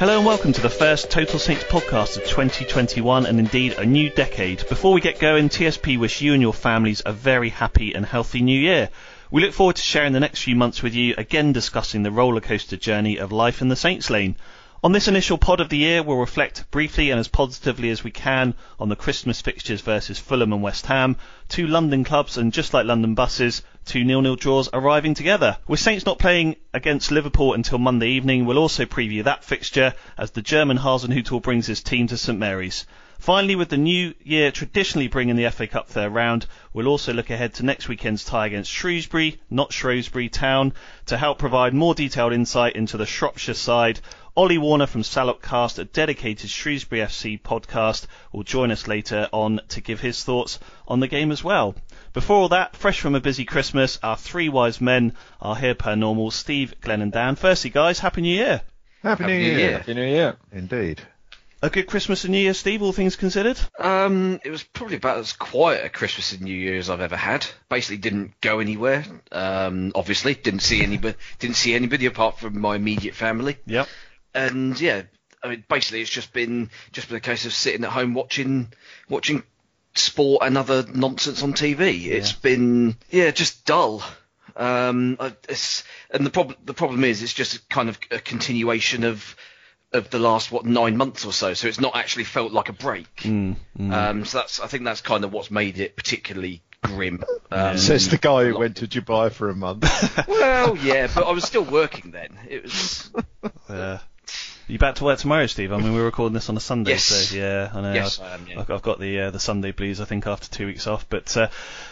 Hello and welcome to the first Total Saints podcast of 2021 and indeed a new decade. Before we get going, TSP wish you and your families a very happy and healthy new year. We look forward to sharing the next few months with you, again discussing the rollercoaster journey of life in the Saints Lane. On this initial pod of the year, we'll reflect briefly and as positively as we can on the Christmas fixtures versus Fulham and West Ham, two London clubs and just like London buses, two nil-nil draws arriving together. With Saints not playing against Liverpool until Monday evening, we'll also preview that fixture as the German Hasenhüttl brings his team to St Mary's. Finally, with the new year traditionally bringing the FA Cup third round, we'll also look ahead to next weekend's tie against Shrewsbury, not Shrewsbury Town, to help provide more detailed insight into the Shropshire side. Ollie Warner from Salopcast, a dedicated Shrewsbury FC podcast, will join us later on to give his thoughts on the game as well. Before all that, fresh from a busy Christmas, our three wise men are here per normal, Steve, Glenn and Dan. Firstly, guys, Happy New Year. Happy, New, Year. Happy New Year. Indeed. A good Christmas and New Year, Steve, all things considered? Um, it was probably about as quiet a Christmas and New Year as I've ever had. Basically, didn't go anywhere. Um, obviously, didn't see anybody. Didn't see anybody apart from my immediate family. Yep. And yeah, I mean, basically, it's just been just been a case of sitting at home watching watching sport and other nonsense on TV. It's been yeah, just dull. Um, it's, and the problem the problem is it's just kind of a continuation of of the last what nine months or so. So it's not actually felt like a break. Um, so that's I think that's kind of what's made it particularly grim. Um, Says the guy who went to Dubai for a month. well, yeah, but I was still working then. It was Uh, you back to work tomorrow, Steve? I mean, we're recording this on a Sunday, Yes. so yeah, I know. Yes, I've, I am, yeah. I've got the uh, the Sunday blues, I think, after two weeks off. But uh,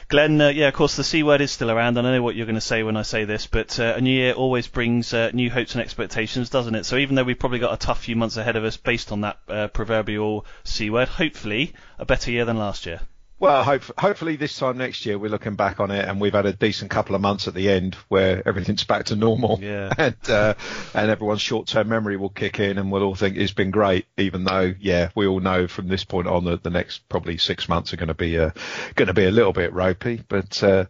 Glenn, uh, yeah, of course, the C word is still around, and I know what you're going to say when I say this, but uh, a new year always brings uh, new hopes and expectations, doesn't it? So even though we've probably got a tough few months ahead of us based on that uh, proverbial C word, hopefully a better year than last year. Well, hope, hopefully this time next year we're looking back on it and we've had a decent couple of months at the end where everything's back to normal. Yeah. And, uh, and everyone's short-term memory will kick in and we'll all think it's been great, even though, yeah, we all know from this point on that the next probably six months are going to be, uh, going to be a little bit ropey. But, uh,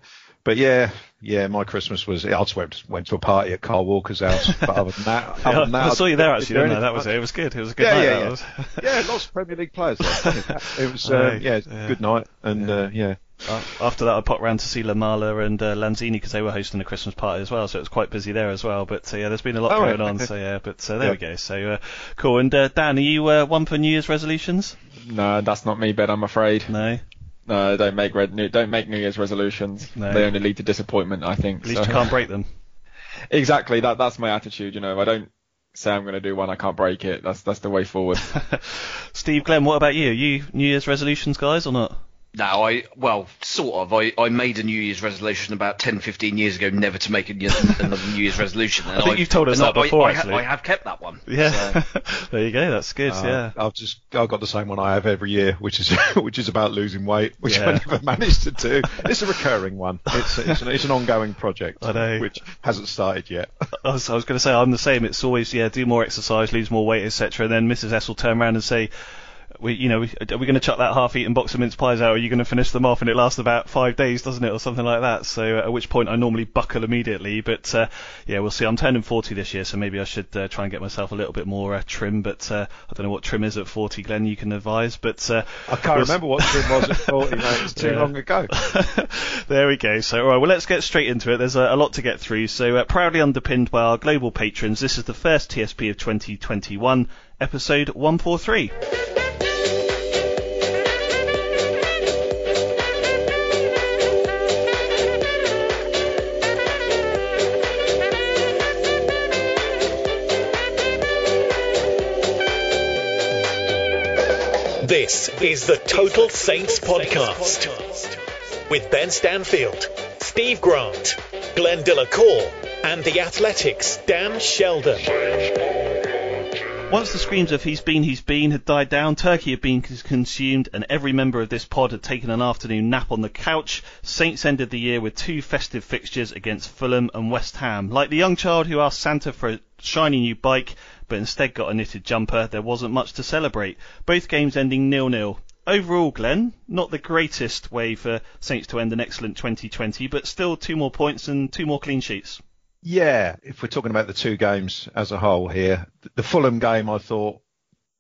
but yeah, yeah, my Christmas was, I just went, went to a party at Kyle Walker's house. But other than that, other than that I saw you there actually, didn't didn't I? That was it. It was good. It was a good Yeah, night. yeah, that yeah. was. yeah, lots of Premier League players. there. It was, Aye, uh, yeah, yeah. good night, and uh, yeah, Uh, After that, I popped round to see Lamela and uh, Lanzini because they were hosting a Christmas party as well, so it was quite busy there as well. But uh, yeah, there's been a lot Oh, going right, on, okay. so yeah. But uh, there Yeah. we go. So uh, cool. And uh, Dan, are you uh, one for New Year's resolutions? No, that's not me, Ben. I'm afraid. No. No, don't make red new, don't make New Year's resolutions. No. They only lead to disappointment, I think. At least so. you can't break them. exactly. That that's my attitude. You know, I don't say I'm going to do one, I can't break it. That's that's the way forward. Steve Glenn, what about you? You New Year's resolutions guys or not? No, I well, sort of. I, I made a New Year's resolution about 10, 15 years ago, never to make a, new- another New Year's resolution. And I think you've told us that I- before, I, I, actually. I have kept that one. Yeah. there you go. That's good. Uh, yeah. I've just I've got the same one I have every year, which is which is about losing weight, which Yeah. I never managed to do. It's a recurring one. It's it's an, it's an ongoing project, I know. which hasn't started yet. I was, I was going to say I'm the same. It's always yeah, do more exercise, lose more weight, etc. And then Mrs S will turn around and say, we, you know, we, are we going to chuck that half-eaten box of mince pies out? Or are you going to finish them off? And it lasts about five days, doesn't it, or something like that? So uh, at which point I normally buckle immediately. But uh, yeah, we'll see. I'm turning 40 this year, so maybe I should uh, try and get myself a little bit more uh, trim. But uh, I don't know what trim is at 40, Glenn. You can advise. But uh, I can't we'll- remember what trim was at 40, mate. It's too Yeah. long ago. there we go. So, all right, well, let's get straight into it. There's a, a lot to get through. So, uh, proudly underpinned by our global patrons, this is the first TSP of 2021, episode 143. This is the Total Saints Podcast with Ben Stanfield, Steve Grant, Glenn Delacour, and the Athletic's Dan Sheldon. Once the screams of he's been, he's been had died down, turkey had been consumed, and every member of this pod had taken an afternoon nap on the couch, Saints ended the year with two festive fixtures against Fulham and West Ham. Like the young child who asked Santa for a shiny new bike, but instead got a knitted jumper, there wasn't much to celebrate. Both games ending nil-nil. Overall, Glenn, not the greatest way for Saints to end an excellent 2020, but still two more points and two more clean sheets. Yeah, if we're talking about the two games as a whole here, the Fulham game, I thought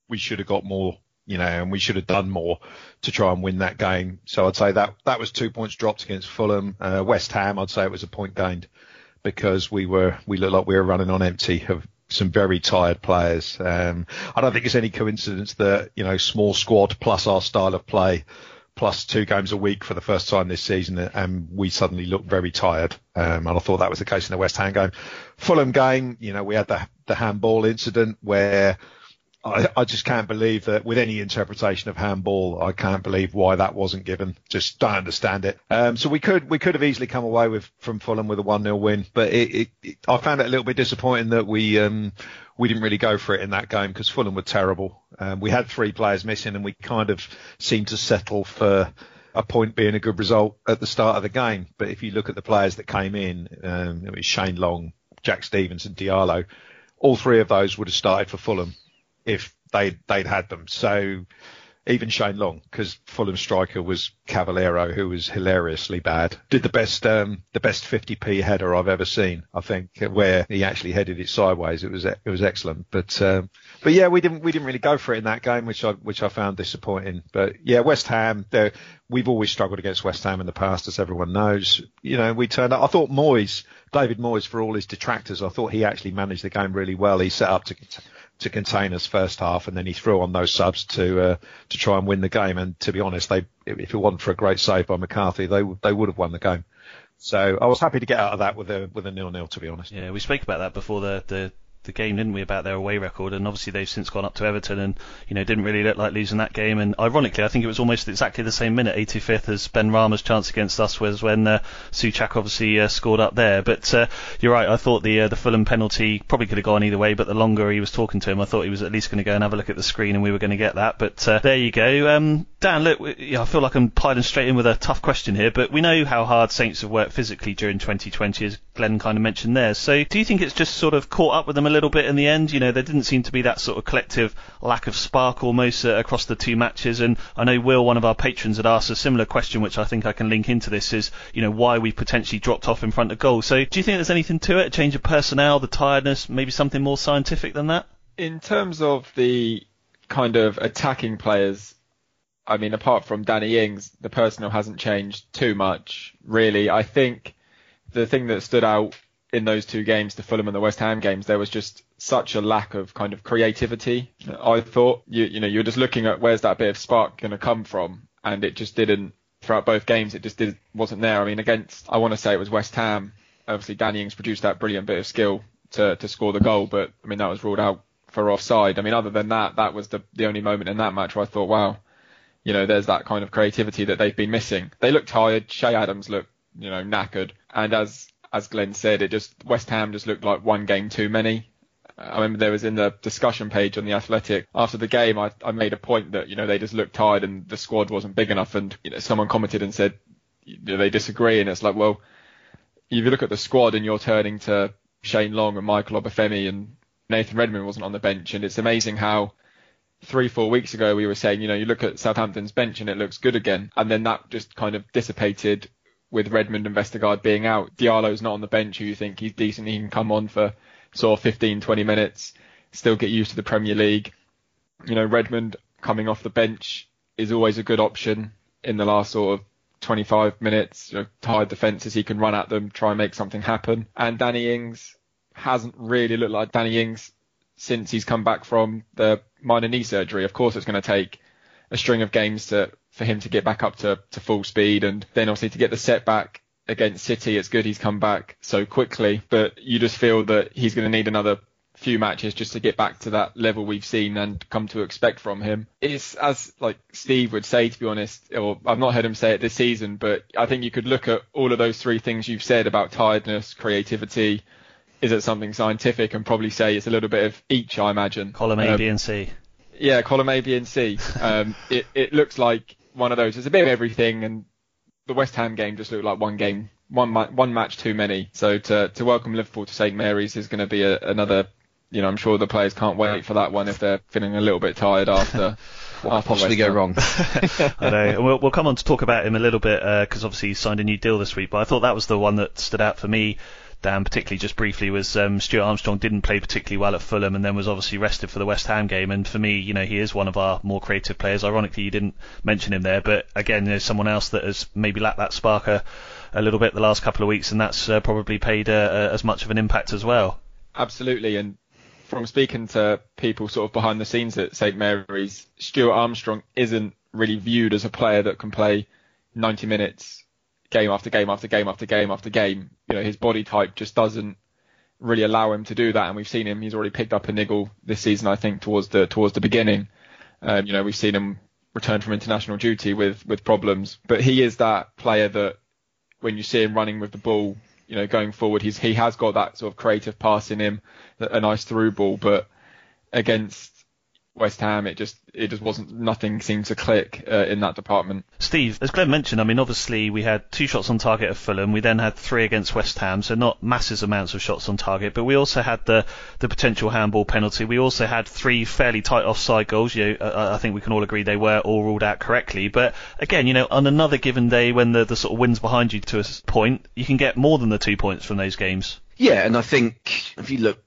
we should have got more, you know, and we should have done more to try and win that game. So I'd say that that was two points dropped against Fulham. Uh, West Ham, I'd say it was a point gained because we were we looked like we were running on empty of some very tired players. Um, I don't think it's any coincidence that you know small squad plus our style of play plus two games a week for the first time this season, and we suddenly looked very tired. Um, and I thought that was the case in the West Ham game. Fulham game, you know, we had the the handball incident where I, I just can't believe that with any interpretation of handball, I can't believe why that wasn't given. Just don't understand it. Um, so we could we could have easily come away with from Fulham with a one 0 win, but it, it, it, I found it a little bit disappointing that we um, we didn't really go for it in that game because Fulham were terrible. Um, we had three players missing, and we kind of seemed to settle for a point being a good result at the start of the game. But if you look at the players that came in, um, it was Shane Long, Jack Stephens, and Diallo. All three of those would have started for Fulham if they they'd had them. So even Shane Long, because Fulham striker was Cavaleiro, who was hilariously bad, did the best um, the best 50p header I've ever seen. I think where he actually headed it sideways. It was it was excellent. But um, but yeah, we didn't we didn't really go for it in that game, which I which I found disappointing. But yeah, West Ham, we've always struggled against West Ham in the past, as everyone knows. You know, we turned. I thought Moyes, David Moyes, for all his detractors, I thought he actually managed the game really well. He set up to to contain us first half, and then he threw on those subs to uh, to try and win the game. And to be honest, they if it wasn't for a great save by McCarthy, they they would have won the game. So I was happy to get out of that with a with a nil nil. To be honest. Yeah, we spoke about that before the, the the game, didn't we, about their away record? And obviously they've since gone up to Everton, and you know didn't really look like losing that game. And ironically, I think it was almost exactly the same minute, 85th, as Benrahma's chance against us was when uh, Souček obviously uh, scored up there. But uh, you're right, I thought the uh, the Fulham penalty probably could have gone either way. But the longer he was talking to him, I thought he was at least going to go and have a look at the screen, and we were going to get that. But uh, there you go. Um, Dan, look, I feel like I'm piling straight in with a tough question here, but we know how hard Saints have worked physically during 2020, as Glenn kind of mentioned there. So do you think it's just sort of caught up with them a little bit in the end? You know, there didn't seem to be that sort of collective lack of spark almost uh, across the two matches. And I know Will, one of our patrons, had asked a similar question, which I think I can link into this, is, you know, why we potentially dropped off in front of goal. So do you think there's anything to it? A change of personnel, the tiredness, maybe something more scientific than that? in terms of the kind of attacking players, I mean, apart from Danny Ings, the personnel hasn't changed too much, really. I think the thing that stood out in those two games, the Fulham and the West Ham games, there was just such a lack of kind of creativity. I thought, you, you know, you're just looking at where's that bit of spark going to come from, and it just didn't throughout both games. It just did, wasn't there. I mean, against I want to say it was West Ham. Obviously, Danny Ings produced that brilliant bit of skill to to score the goal, but I mean that was ruled out for offside. I mean, other than that, that was the the only moment in that match where I thought, wow, you know, there's that kind of creativity that they've been missing. They look tired. Che Adams looked, you know, knackered, and as as Glenn said, it just West Ham just looked like one game too many. Uh, I remember there was in the discussion page on the Athletic after the game, I, I made a point that you know they just looked tired and the squad wasn't big enough, and you know someone commented and said you know, they disagree, and it's like well, if you look at the squad and you're turning to Shane Long and Michael Obafemi and Nathan Redmond wasn't on the bench, and it's amazing how three, four weeks ago we were saying, you know, you look at Southampton's bench and it looks good again, and then that just kind of dissipated with Redmond and Vestergaard being out. Diallo's not on the bench, who you think he's decent, he can come on for sort of 15, 20 minutes, still get used to the Premier League. You know, Redmond coming off the bench is always a good option in the last sort of 25 minutes. You know, tired defences, he can run at them, try and make something happen. And Danny Ings hasn't really looked like Danny Ings since he's come back from the minor knee surgery. Of course, it's going to take a string of games to for him to get back up to, to full speed, and then obviously to get the setback against City. It's good he's come back so quickly, but you just feel that he's going to need another few matches just to get back to that level we've seen and come to expect from him. It's as like Steve would say, to be honest, or I've not heard him say it this season, but I think you could look at all of those three things you've said about tiredness, creativity. Is it something scientific? And probably say it's a little bit of each, I imagine. Column A, um, B, and C. Yeah, column A, B, and C. Um, it, it looks like one of those. It's a bit of everything, and the West Ham game just looked like one game, one one match too many. So to to welcome Liverpool to St Mary's is going to be a, another. You know, I'm sure the players can't wait for that one if they're feeling a little bit tired after. What possibly go wrong? I know. And we'll, we'll come on to talk about him a little bit because uh, obviously he signed a new deal this week. But I thought that was the one that stood out for me Dan, particularly just briefly, was um, Stuart Armstrong didn't play particularly well at Fulham and then was obviously rested for the West Ham game. And for me, you know, he is one of our more creative players. Ironically, you didn't mention him there, but again, there's someone else that has maybe lacked that spark a, a little bit the last couple of weeks, and that's uh, probably paid uh, uh, as much of an impact as well. Absolutely, and from speaking to people sort of behind the scenes at St Mary's, Stuart Armstrong isn't really viewed as a player that can play 90 minutes game after game after game after game after game. You know, his body type just doesn't really allow him to do that. And we've seen him; he's already picked up a niggle this season, I think, towards the towards the beginning. Um, you know, we've seen him return from international duty with with problems, but he is that player that when you see him running with the ball, you know, going forward, he's he has got that sort of creative pass in him, a nice through ball, but against West Ham, it just it just wasn't nothing seemed to click uh, in that department. Steve, as Glenn mentioned, I mean obviously we had two shots on target at Fulham, we then had three against West Ham, so not massive amounts of shots on target, but we also had the the potential handball penalty. We also had three fairly tight offside goals. You, know, uh, I think we can all agree they were all ruled out correctly. But again, you know, on another given day when the the sort of wind's behind you to a point, you can get more than the two points from those games. Yeah, and I think if you look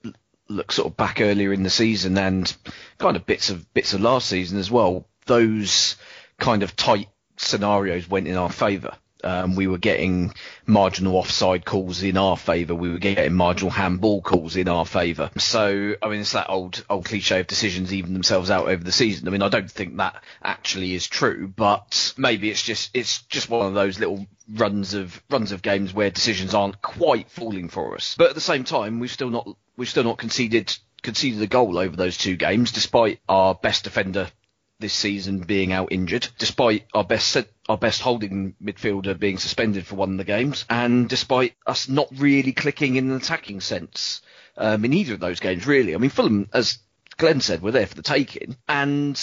look sort of back earlier in the season and kind of bits of bits of last season as well, those kind of tight scenarios went in our favour. Um, we were getting marginal offside calls in our favour. We were getting marginal handball calls in our favour. So, I mean, it's that old, old cliche of decisions even themselves out over the season. I mean, I don't think that actually is true, but maybe it's just, it's just one of those little runs of, runs of games where decisions aren't quite falling for us. But at the same time, we've still not, we've still not conceded, conceded a goal over those two games, despite our best defender this season being out injured, despite our best our best holding midfielder being suspended for one of the games, and despite us not really clicking in an attacking sense um, in either of those games. Really, I mean, Fulham, as Glenn said, were there for the taking, and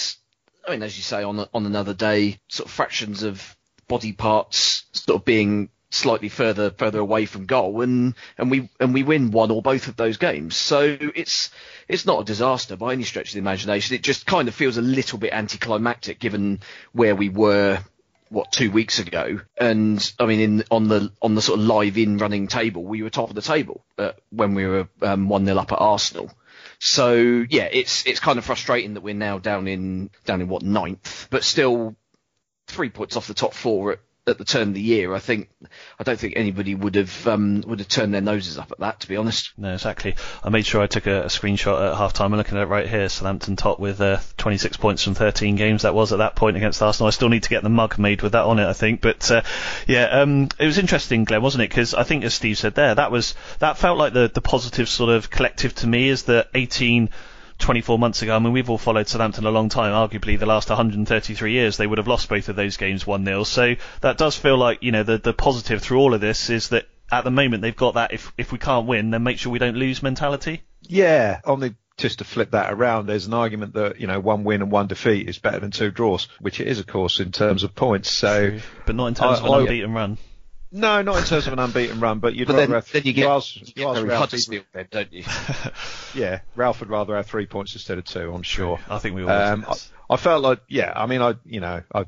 I mean, as you say, on on another day, sort of fractions of body parts sort of being slightly further further away from goal and and we and we win one or both of those games. So it's it's not a disaster by any stretch of the imagination. It just kind of feels a little bit anticlimactic given where we were what two weeks ago. And i mean in on the on the sort of live in running table we were top of the table uh, when we were um, 1 nil up at arsenal. So yeah it's it's kind of frustrating that we're now down in down in what ninth but still three points off the top four at at the turn of the year, I think I don't think anybody would have um, would have turned their noses up at that. To be honest. No, exactly. I made sure I took a, a screenshot at half time. I'm looking at it right here. Southampton top with uh, 26 points from 13 games. That was at that point against Arsenal. I still need to get the mug made with that on it, I think. But uh, yeah, um, it was interesting, Glenn, wasn't it? Because I think, as Steve said there, that was that felt like the the positive sort of collective to me is that 18 24 months ago, I mean, we've all followed Southampton a long time. Arguably, the last 133 years, they would have lost both of those games 1 0. So that does feel like, you know, the, the positive through all of this is that at the moment they've got that if, if we can't win, then make sure we don't lose mentality. Yeah, only just to flip that around, there's an argument that, you know, one win and one defeat is better than two draws, which it is, of course, in terms of points. So, True. But not in terms I, of an unbeaten run. No, not in terms of an unbeaten run, but you'd but rather then, have, then you get, you ask, you get Ralph Huddersfield then, don't you? yeah, Ralph would rather have three points instead of two, I'm sure. I think we all. Um, I, I, felt like, yeah, I mean, I, you know, I,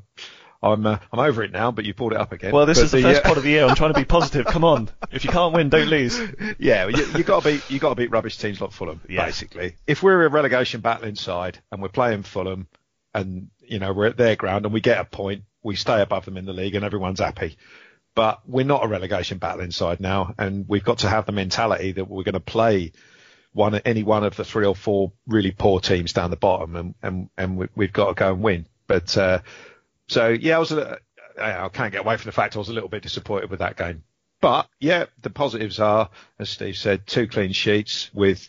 I'm, uh, I'm over it now, but you pulled it up again. Well, this but is the, the first uh, part of the year. I'm trying to be positive. Come on, if you can't win, don't lose. Yeah, you, you got to beat, you got to beat rubbish teams like Fulham, yeah. basically. If we're a relegation battle inside and we're playing Fulham, and you know we're at their ground and we get a point, we stay above them in the league, and everyone's happy but we're not a relegation battle inside now, and we've got to have the mentality that we're going to play one any one of the three or four really poor teams down the bottom, and and and we, have got to go and win. But uh, so yeah, I was a, I can't get away from the fact I was a little bit disappointed with that game. But yeah, the positives are, as Steve said, two clean sheets with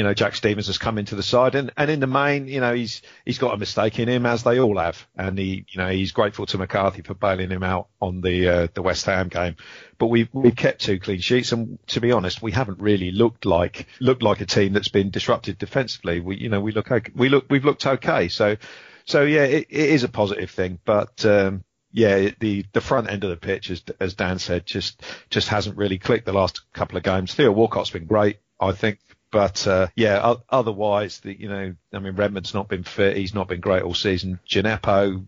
you know, Jack Stephens has come into the side, and, and in the main, you know, he's he's got a mistake in him as they all have, and he, you know, he's grateful to McCarthy for bailing him out on the uh, the West Ham game. But we've we've kept two clean sheets, and to be honest, we haven't really looked like looked like a team that's been disrupted defensively. We, you know, we look okay, we look we've looked okay. So, so yeah, it, it is a positive thing, but. Um, yeah, the the front end of the pitch, as, as Dan said, just just hasn't really clicked the last couple of games. Theo Walcott's been great, I think, but uh, yeah, otherwise, the, you know, I mean, Redmond's not been fit. He's not been great all season. Djenepo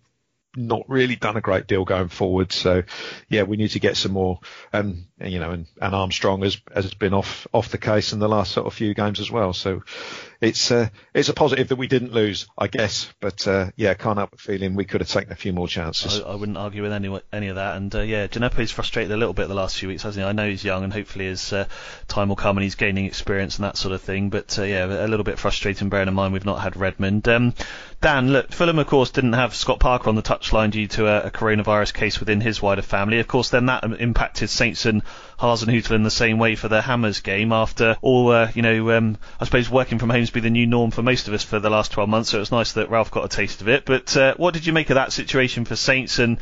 not really done a great deal going forward. So yeah, we need to get some more. And you know, and, and Armstrong has has been off off the case in the last sort of few games as well. So it's uh, it's a positive that we didn't lose, I guess. But uh, yeah, I can't help but feeling we could have taken a few more chances. I, I wouldn't argue with any any of that. And uh, yeah, Djenepo's frustrated a little bit the last few weeks, hasn't he? I know he's young, and hopefully his uh, time will come and he's gaining experience and that sort of thing. But uh, yeah, a little bit frustrating, bearing in mind we've not had Redmond. Um, Dan, look, Fulham of course didn't have Scott Parker on the touchline due to a, a coronavirus case within his wider family. Of course, then that impacted Saints and Hasenhüttl in the same way for the Hammers game after all, uh, you know, um, I suppose working from home has been the new norm for most of us for the last 12 months, so it was nice that Ralph got a taste of it. But uh, what did you make of that situation for Saints and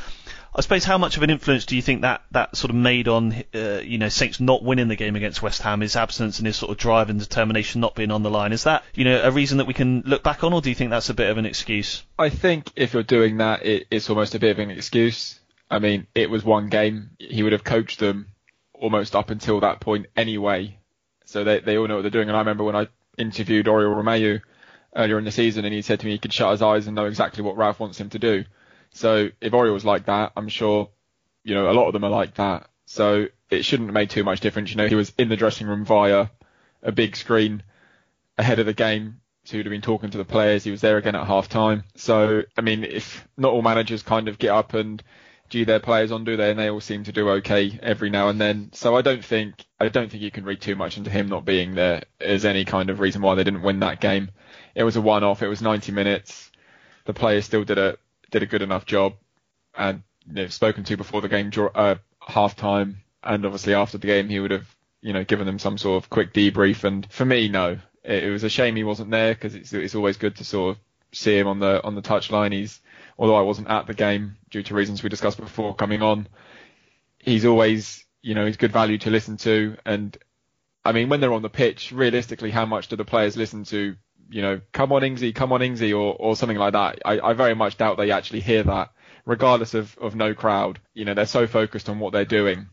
I suppose how much of an influence do you think that that sort of made on uh, you know Saints not winning the game against West Ham, his absence and his sort of drive and determination not being on the line? Is that you know a reason that we can look back on, or do you think that's a bit of an excuse? I think if you're doing that, it, it's almost a bit of an excuse. I mean, it was one game. He would have coached them almost up until that point anyway. So they, they all know what they're doing. And I remember when I interviewed Oriol Romeu earlier in the season and he said to me he could shut his eyes and know exactly what Ralph wants him to do. So if Oriol was like that, I'm sure, you know, a lot of them are like that. So it shouldn't have made too much difference. You know, he was in the dressing room via a big screen ahead of the game. So he'd have been talking to the players. He was there again at half time. So, I mean, if not all managers kind of get up and G their players on, do they? And they all seem to do okay every now and then. So I don't think I don't think you can read too much into him not being there as any kind of reason why they didn't win that game. It was a one-off. It was 90 minutes. The players still did a did a good enough job, and know, spoken to before the game, uh, half time, and obviously after the game he would have you know given them some sort of quick debrief. And for me, no, it, it was a shame he wasn't there because it's it's always good to sort of see him on the on the touchline. He's although I wasn't at the game due to reasons we discussed before coming on, he's always, you know, he's good value to listen to. And I mean, when they're on the pitch, realistically, how much do the players listen to, you know, come on Ingsy, come on Ingsy, or, or something like that? I, I very much doubt they actually hear that, regardless of, of no crowd. You know, they're so focused on what they're doing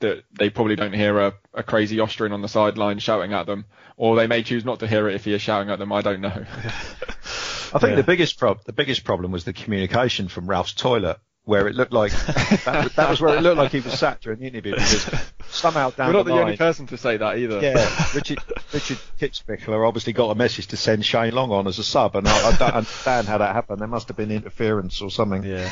that they probably don't hear a, a crazy Austrian on the sideline shouting at them, or they may choose not to hear it if he is shouting at them. I don't know. I think yeah. the biggest prob- the biggest problem was the communication from Ralph's toilet, where it looked like that, that, was where it looked like he was sat during the interview because somehow down We're not the, the, line, only person to say that either. Yeah, Richard Richard Kitzbichler obviously got a message to send Shane Long on as a sub, and I, I don't understand how that happened. There must have been interference or something Yeah.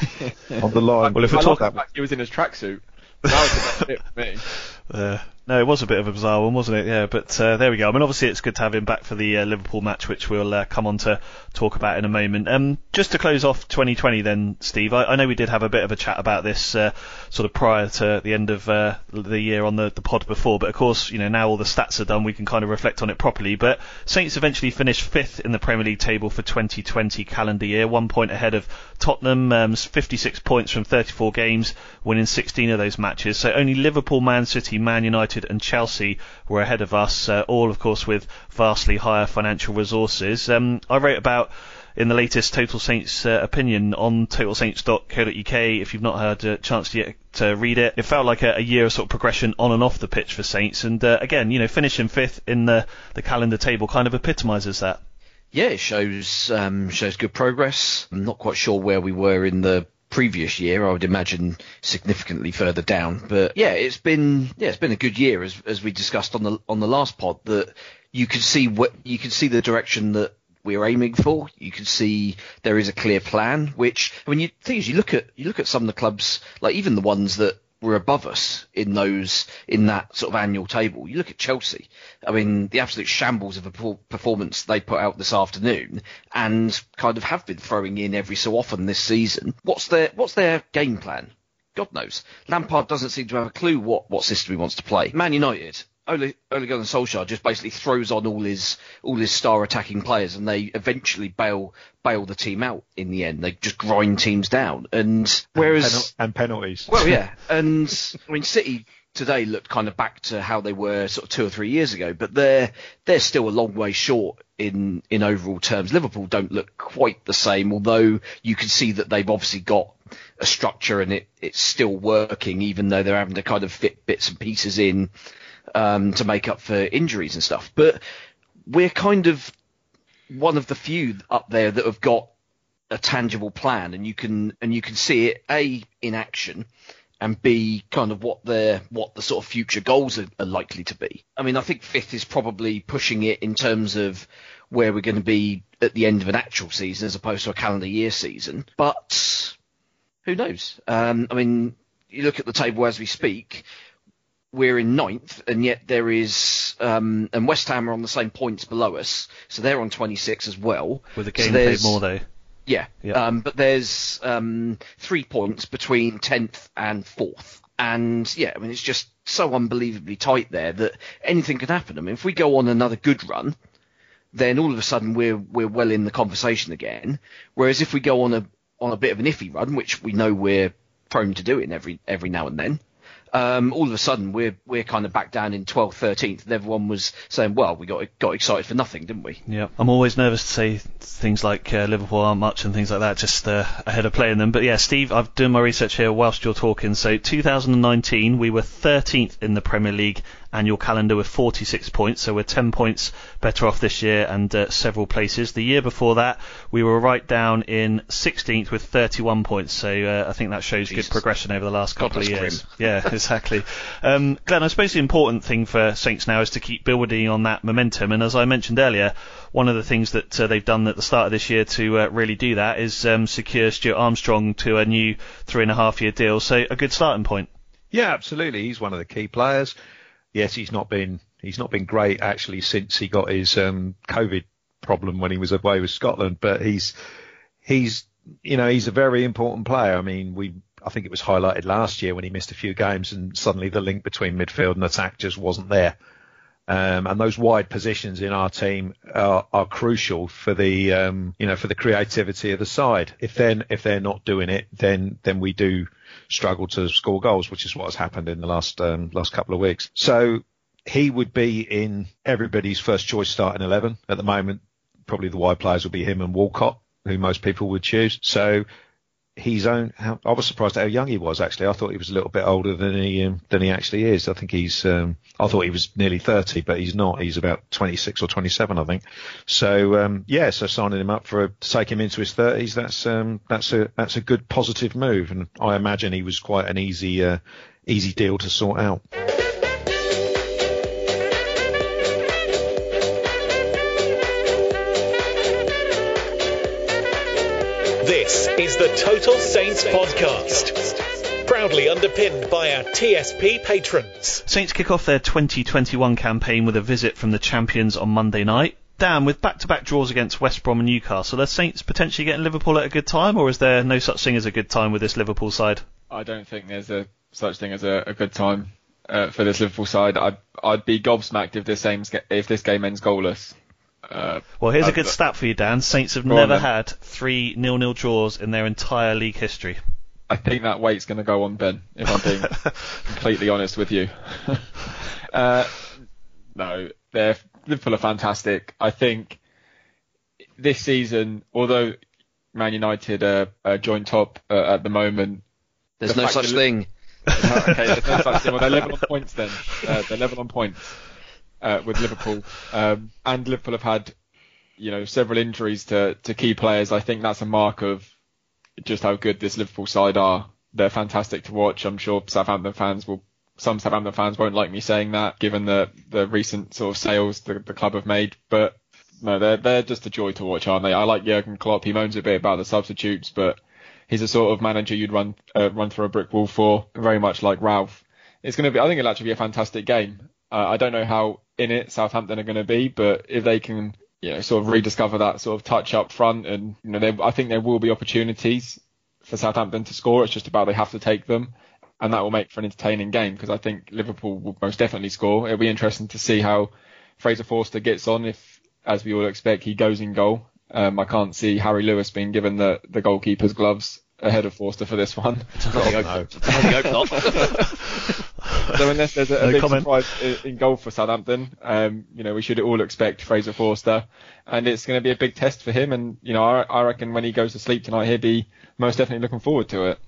on the line. Well, if we're talking, fact he was in his tracksuit. That was the best bit for me. Uh, no, it was a bit of a bizarre one, wasn't it? Yeah, but uh, there we go. I mean, obviously, it's good to have him back for the uh, Liverpool match, which we'll uh, come on to talk about in a moment. Um, just to close off 2020, then, Steve, I, I know we did have a bit of a chat about this uh, sort of prior to the end of uh, the year on the, the pod before, but of course, you know, now all the stats are done, we can kind of reflect on it properly. But Saints eventually finished fifth in the Premier League table for 2020 calendar year, one point ahead of Tottenham, um, 56 points from 34 games, winning 16 of those matches. So only Liverpool, Man City, Man United, and Chelsea were ahead of us, uh, all of course with vastly higher financial resources. Um, I wrote about in the latest Total Saints uh, opinion on totalsaints.co.uk. If you've not had a chance yet to read it, it felt like a, a year of sort of progression on and off the pitch for Saints. And uh, again, you know, finishing fifth in the, the calendar table kind of epitomises that. Yeah, it shows um, shows good progress. I'm not quite sure where we were in the previous year. I would imagine significantly further down. But yeah, it's been yeah, it's been a good year as as we discussed on the on the last pod that you can see what you can see the direction that we're aiming for. You can see there is a clear plan. Which I mean, you things you look at you look at some of the clubs, like even the ones that were above us in those in that sort of annual table. You look at Chelsea. I mean, the absolute shambles of a performance they put out this afternoon, and kind of have been throwing in every so often this season. What's their what's their game plan? God knows. Lampard doesn't seem to have a clue what, what system he wants to play. Man United, Ole, Ole Gunnar Solskjaer just basically throws on all his all his star attacking players, and they eventually bail bail the team out in the end. They just grind teams down, and whereas and, penal- and penalties. Well, yeah, and I mean City today looked kind of back to how they were sort of two or three years ago, but they're they're still a long way short in in overall terms. Liverpool don't look quite the same, although you can see that they've obviously got a structure and it it's still working, even though they're having to kind of fit bits and pieces in um, to make up for injuries and stuff. But we're kind of one of the few up there that have got a tangible plan, and you can and you can see it a in action, and b kind of what the what the sort of future goals are, are likely to be. I mean, I think fifth is probably pushing it in terms of where we're going to be at the end of an actual season as opposed to a calendar year season, but who knows? Um, I mean, you look at the table as we speak we're in ninth, and yet there is, um, and West Ham are on the same points below us, so they're on 26 as well. With a game so more though. Yeah, Yeah. Um, but there's um, three points between 10th and 4th. And yeah, I mean, it's just so unbelievably tight there that anything can happen. I mean, if we go on another good run, then all of a sudden we're we're well in the conversation again. Whereas if we go on a on a bit of an iffy run, which we know we're prone to doing every every now and then, um, all of a sudden we're we're kind of back down in 12th, 13th, and everyone was saying, well, we got got excited for nothing, didn't we? Yeah, I'm always nervous to say things like uh, Liverpool aren't much and things like that, just uh, ahead of playing them. But yeah, Steve, I've done my research here whilst you're talking. So 2019, we were 13th in the Premier League annual calendar with 46 points, so we're 10 points better off this year and uh, several places. The year before that, we were right down in 16th with 31 points, so uh, I think that shows Jesus. good progression over the last God, couple of years. Yeah, exactly. Um, Glenn, I suppose the important thing for Saints now is to keep building on that momentum, and as I mentioned earlier, one of the things that uh, they've done at the start of this year to uh, really do that is um, secure Stuart Armstrong to a new three and a half year deal, so a good starting point. Yeah, absolutely. He's one of the key players. Yes, he's not been he's not been great actually since he got his um, COVID problem when he was away with Scotland, but he's he's you know he's a very important player. I mean, we I think it was highlighted last year when he missed a few games and suddenly the link between midfield and attack just wasn't there. Um, and those wide positions in our team are, are crucial for the um, you know for the creativity of the side. If they're if they're not doing it, then then we do struggle to score goals, which is what has happened in the last um, last couple of weeks. So he would be in everybody's first choice starting eleven at the moment. Probably the wide players will be him and Walcott, who most people would choose. So he's own. How, I was surprised at how young he was. Actually, I thought he was a little bit older than he um, than he actually is. I think he's. Um, I thought he was nearly thirty, but he's not. He's about twenty six or twenty seven, I think. So um, yeah, so signing him up for to take him into his thirties, that's um, that's a that's a good positive move, and I imagine he was quite an easy uh, easy deal to sort out. Is the Total Saints podcast, proudly underpinned by our TSP patrons. Saints kick off their 2021 campaign with a visit from the champions on Monday night. Dan, with back-to-back draws against West Brom and Newcastle, are Saints potentially getting Liverpool at a good time, or is there no such thing as a good time with this Liverpool side? I don't think there's a such thing as a, a good time uh, for this Liverpool side. I'd I'd be gobsmacked if this game if this game ends goalless. Uh, well, here's a uh, good stat for you, Dan. Saints have Go on never had three nil-nil draws in their entire league history. I think that weight's going to go on Ben. If I'm being completely honest with you. uh, no, they're Liverpool are fantastic. I think this season, although Man United are, are joint top uh, at the moment, There's the no such that- thing. okay, there's no such thing. Well, they're level on points then. Uh, they're level on points uh, with Liverpool, um, and Liverpool have had, you know, several injuries to to key players. I think that's a mark of just how good this Liverpool side are. They're fantastic to watch. I'm sure Southampton fans will. Some Southampton fans won't like me saying that, given the the recent sort of sales the, the club have made, but. No, they're they're just a joy to watch, aren't they? I like Jurgen Klopp. He moans a bit about the substitutes, but he's a sort of manager you'd run uh, run through a brick wall for, very much like Ralph. It's going to be, I think it'll actually be a fantastic game. Uh, I don't know how in it Southampton are going to be, but if they can, you know, sort of rediscover that sort of touch up front, and you know, there, I think there will be opportunities for Southampton to score. It's just about they have to take them, and that will make for an entertaining game because I think Liverpool will most definitely score. It'll be interesting to see how Fraser Forster gets on if, as we all expect, he goes in goal. Um, I can't see Harry Lewis being given the, the goalkeeper's gloves ahead of Forster for this one. Hope, bloody hope not. so unless there's a, a No big comment. surprise in goal for Southampton, um, you know, we should all expect Fraser Forster, and it's going to be a big test for him. And you know, I, I reckon when he goes to sleep tonight, he'll be most definitely looking forward to it.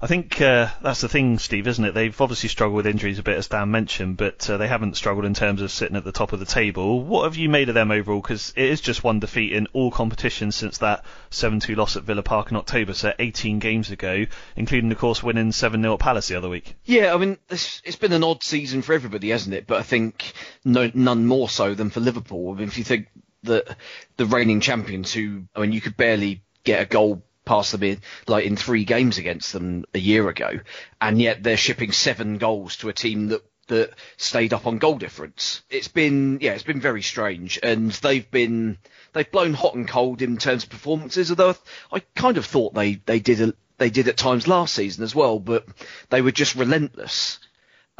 I think uh, that's the thing, Steve, isn't it? They've obviously struggled with injuries a bit, as Dan mentioned, but uh, they haven't struggled in terms of sitting at the top of the table. What have you made of them overall? Because it is just one defeat in all competitions since that 7-2 loss at Villa Park in October, so 18 games ago, including, of course, winning 7-0 at Palace the other week. Yeah, I mean, it's, it's been an odd season for everybody, hasn't it? But I think no, none more so than for Liverpool. I mean, if you think that the reigning champions, who I mean, you could barely get a goal past them in like in three games against them a year ago, and yet they're shipping seven goals to a team that that stayed up on goal difference. It's been yeah, it's been very strange, and they've been they've blown hot and cold in terms of performances. Although I kind of thought they they did a, they did at times last season as well, but they were just relentless.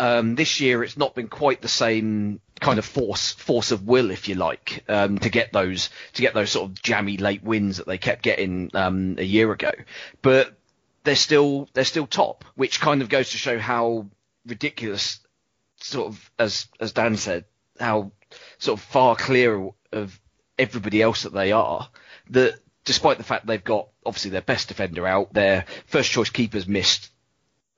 Um, this year, it's not been quite the same kind of force force of will, if you like, um, to get those to get those sort of jammy late wins that they kept getting um, a year ago. But they're still they're still top, which kind of goes to show how ridiculous, sort of as as Dan said, how sort of far clear of everybody else that they are. That despite the fact they've got obviously their best defender out, their first choice keepers missed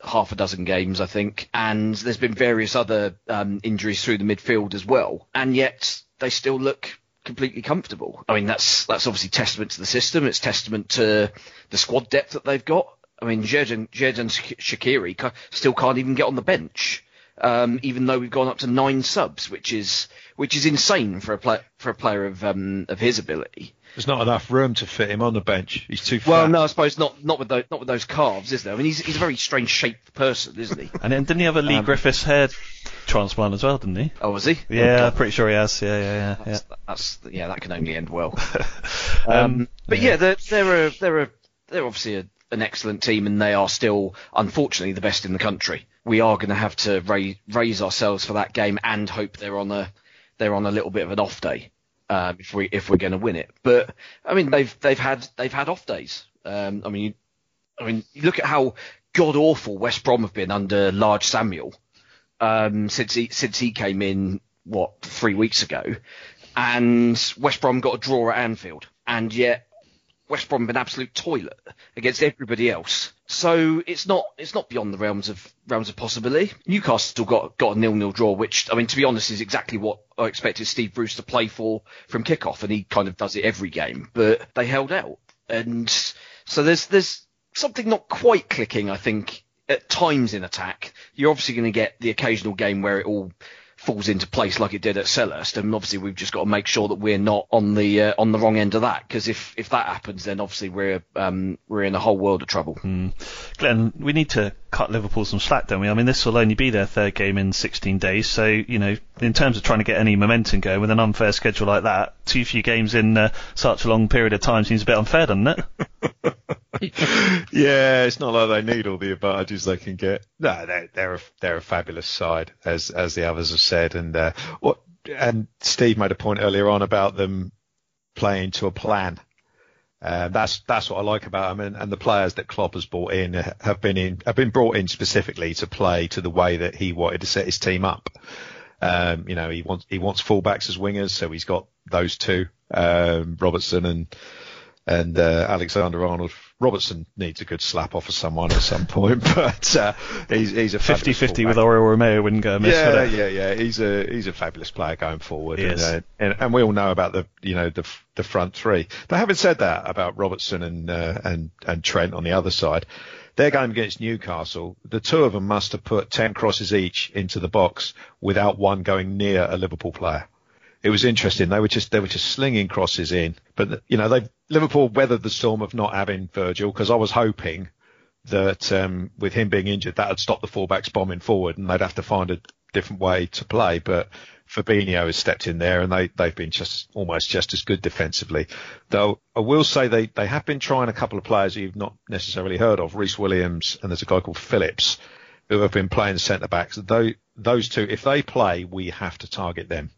half a dozen games, I think, and there's been various other um, injuries through the midfield as well, and yet they still look completely comfortable. I mean, that's that's obviously testament to the system. It's testament to the squad depth that they've got. I mean, Xherdan Xherdan Shaqiri still can't even get on the bench, um, even though we've gone up to nine subs, which is which is insane for a for a player of um, of his ability. There's not enough room to fit him on the bench. He's too fat. Well, no, I suppose not not with those not with those calves, is there? I mean, he's he's a very strange shaped person, isn't he? And then didn't he have a Lee Um, Griffiths hair transplant as well, didn't he? Oh, was he? Yeah, I'm pretty sure he has. Yeah, yeah, yeah. yeah. That's, that's yeah, that can only end well. Um, Um, but yeah, they're they're a, they're a, they're obviously a, an excellent team, and they are still, unfortunately, the best in the country. We are going to have to raise raise ourselves for that game and hope they're on a they're on a little bit of an off day um, if we if we're going to win it. But I mean, they've they've had they've had off days. Um, I mean, I mean, you look at how god awful West Brom have been under Large Samuel um, since he since he came in what three weeks ago, and West Brom got a draw at Anfield, and yet West Brom have been absolute toilet against everybody else. So it's not it's not beyond the realms of realms of possibility. Newcastle got got a nil nil draw, which I mean to be honest is exactly what I expected Steve Bruce to play for from kickoff, and he kind of does it every game. But they held out, and so there's there's something not quite clicking. I think at times in attack, you're obviously going to get the occasional game where it all falls into place like it did at Selhurst, and obviously we've just got to make sure that we're not on the uh, on the wrong end of that. Because if if that happens, then obviously we're um, we're in a whole world of trouble. Mm. Glenn, we need to cut Liverpool some slack, don't we? I mean, this will only be their third game in 16 days, so you know, in terms of trying to get any momentum going with an unfair schedule like that, too few games in uh, such a long period of time seems a bit unfair, doesn't it? yeah, it's not like they need all the advantages they can get. No, they're they're a, they're a fabulous side, as as the others have said, and uh, what and Steve made a point earlier on about them playing to a plan. Uh, that's that's what I like about him, and, and, the players that Klopp has brought in have been in have been brought in specifically to play to the way that he wanted to set his team up. Um, you know, he wants he wants fullbacks as wingers, so he's got those two, um, Robertson and and uh, Alexander Arnold. Robertson needs a good slap off of someone at some point, but uh, he's he's a 50-50 with Oriol Romeu wouldn't go amiss. Yeah, yeah, yeah. He's a he's a fabulous player going forward, and, uh, and, and we all know about the you know the the front three. But having said that about Robertson and uh, and and Trent on the other side, their game against Newcastle, the two of them must have put ten crosses each into the box without one going near a Liverpool player it was interesting. They were just they were just slinging crosses in, but you know they Liverpool weathered the storm of not having Virgil because I was hoping that um, with him being injured that would stop the fullbacks bombing forward and they'd have to find a different way to play. But Fabinho has stepped in there and they they've been just almost just as good defensively. Though I will say they they have been trying a couple of players you've not necessarily heard of, Rhys Williams and there's a guy called Phillips who have been playing centre backs. Though those two, if they play, we have to target them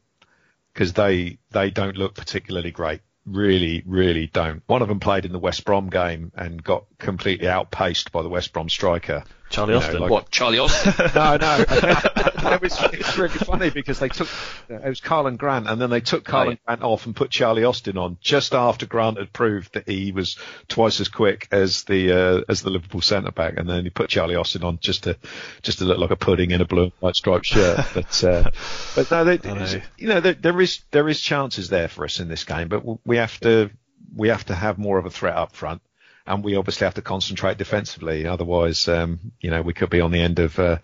because they they don't look particularly great. Really, really don't. One of them played in the West Brom game and got completely outpaced by the West Brom striker. Charlie you know, Austin. Like, what, Charlie Austin? no, no. it, was, it was really funny because they took, it was Karlan Grant and then they took Carl right. Grant off and put Charlie Austin on just after Grant had proved that he was twice as quick as the, uh, as the Liverpool centre back. And then he put Charlie Austin on just to, just to look like a pudding in a blue and white striped shirt. But, uh, but no, they, know. you know, there, there is, there is chances there for us in this game, but we have to, we have to have more of a threat up front and we obviously have to concentrate defensively. Otherwise, um, you know, we could be on the end of uh,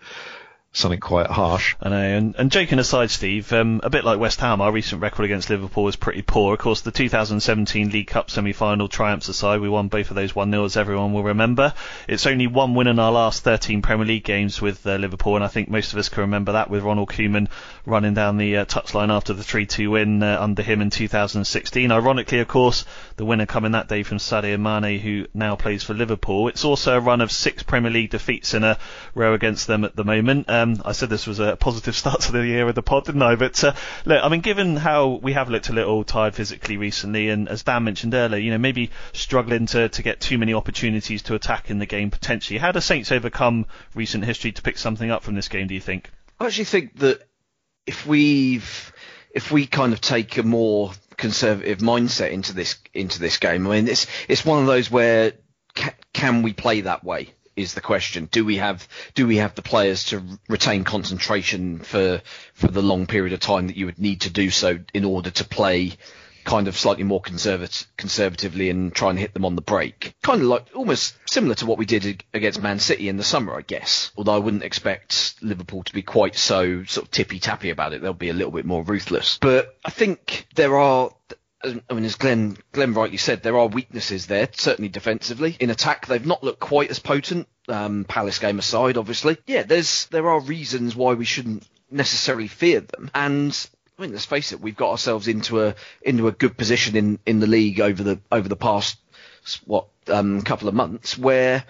something quite harsh. I know. And, and joking aside, Steve, um, a bit like West Ham, our recent record against Liverpool was pretty poor. Of course, the 2017 League Cup semi-final triumphs aside, we won both of those 1-0, as everyone will remember. It's only one win in our last 13 Premier League games with uh, Liverpool, and I think most of us can remember that with Ronald Koeman running down the uh, touchline after the 3-2 win uh, under him in 2016. Ironically, of course, the winner coming that day from Sadio Mane, who now plays for Liverpool. It's also a run of six Premier League defeats in a row against them at the moment. Um, um, I said this was a positive start to the year with the pod, didn't I? But uh, look, I mean, given how we have looked a little tired physically recently, and as Dan mentioned earlier, you know, maybe struggling to, to get too many opportunities to attack in the game potentially. How do Saints overcome recent history to pick something up from this game? Do you think? I actually think that if we've if we kind of take a more conservative mindset into this into this game, I mean, it's it's one of those where ca- can we play that way? Is the question. Do we have do we have the players to retain concentration for for the long period of time that you would need to do so in order to play kind of slightly more conservative, conservatively and try and hit them on the break. Kind of like almost similar to what we did against Man City in the summer, I guess. Although I wouldn't expect Liverpool to be quite so sort of tippy tappy about it. They'll be a little bit more ruthless. But I think there are I mean, as Glenn Glenn rightly said, there are weaknesses there, certainly defensively. In attack, they've not looked quite as potent. Um, Palace game aside, obviously. Yeah, there's there are reasons why we shouldn't necessarily fear them. And I mean, let's face it, we've got ourselves into a into a good position in, in the league over the over the past what um, couple of months where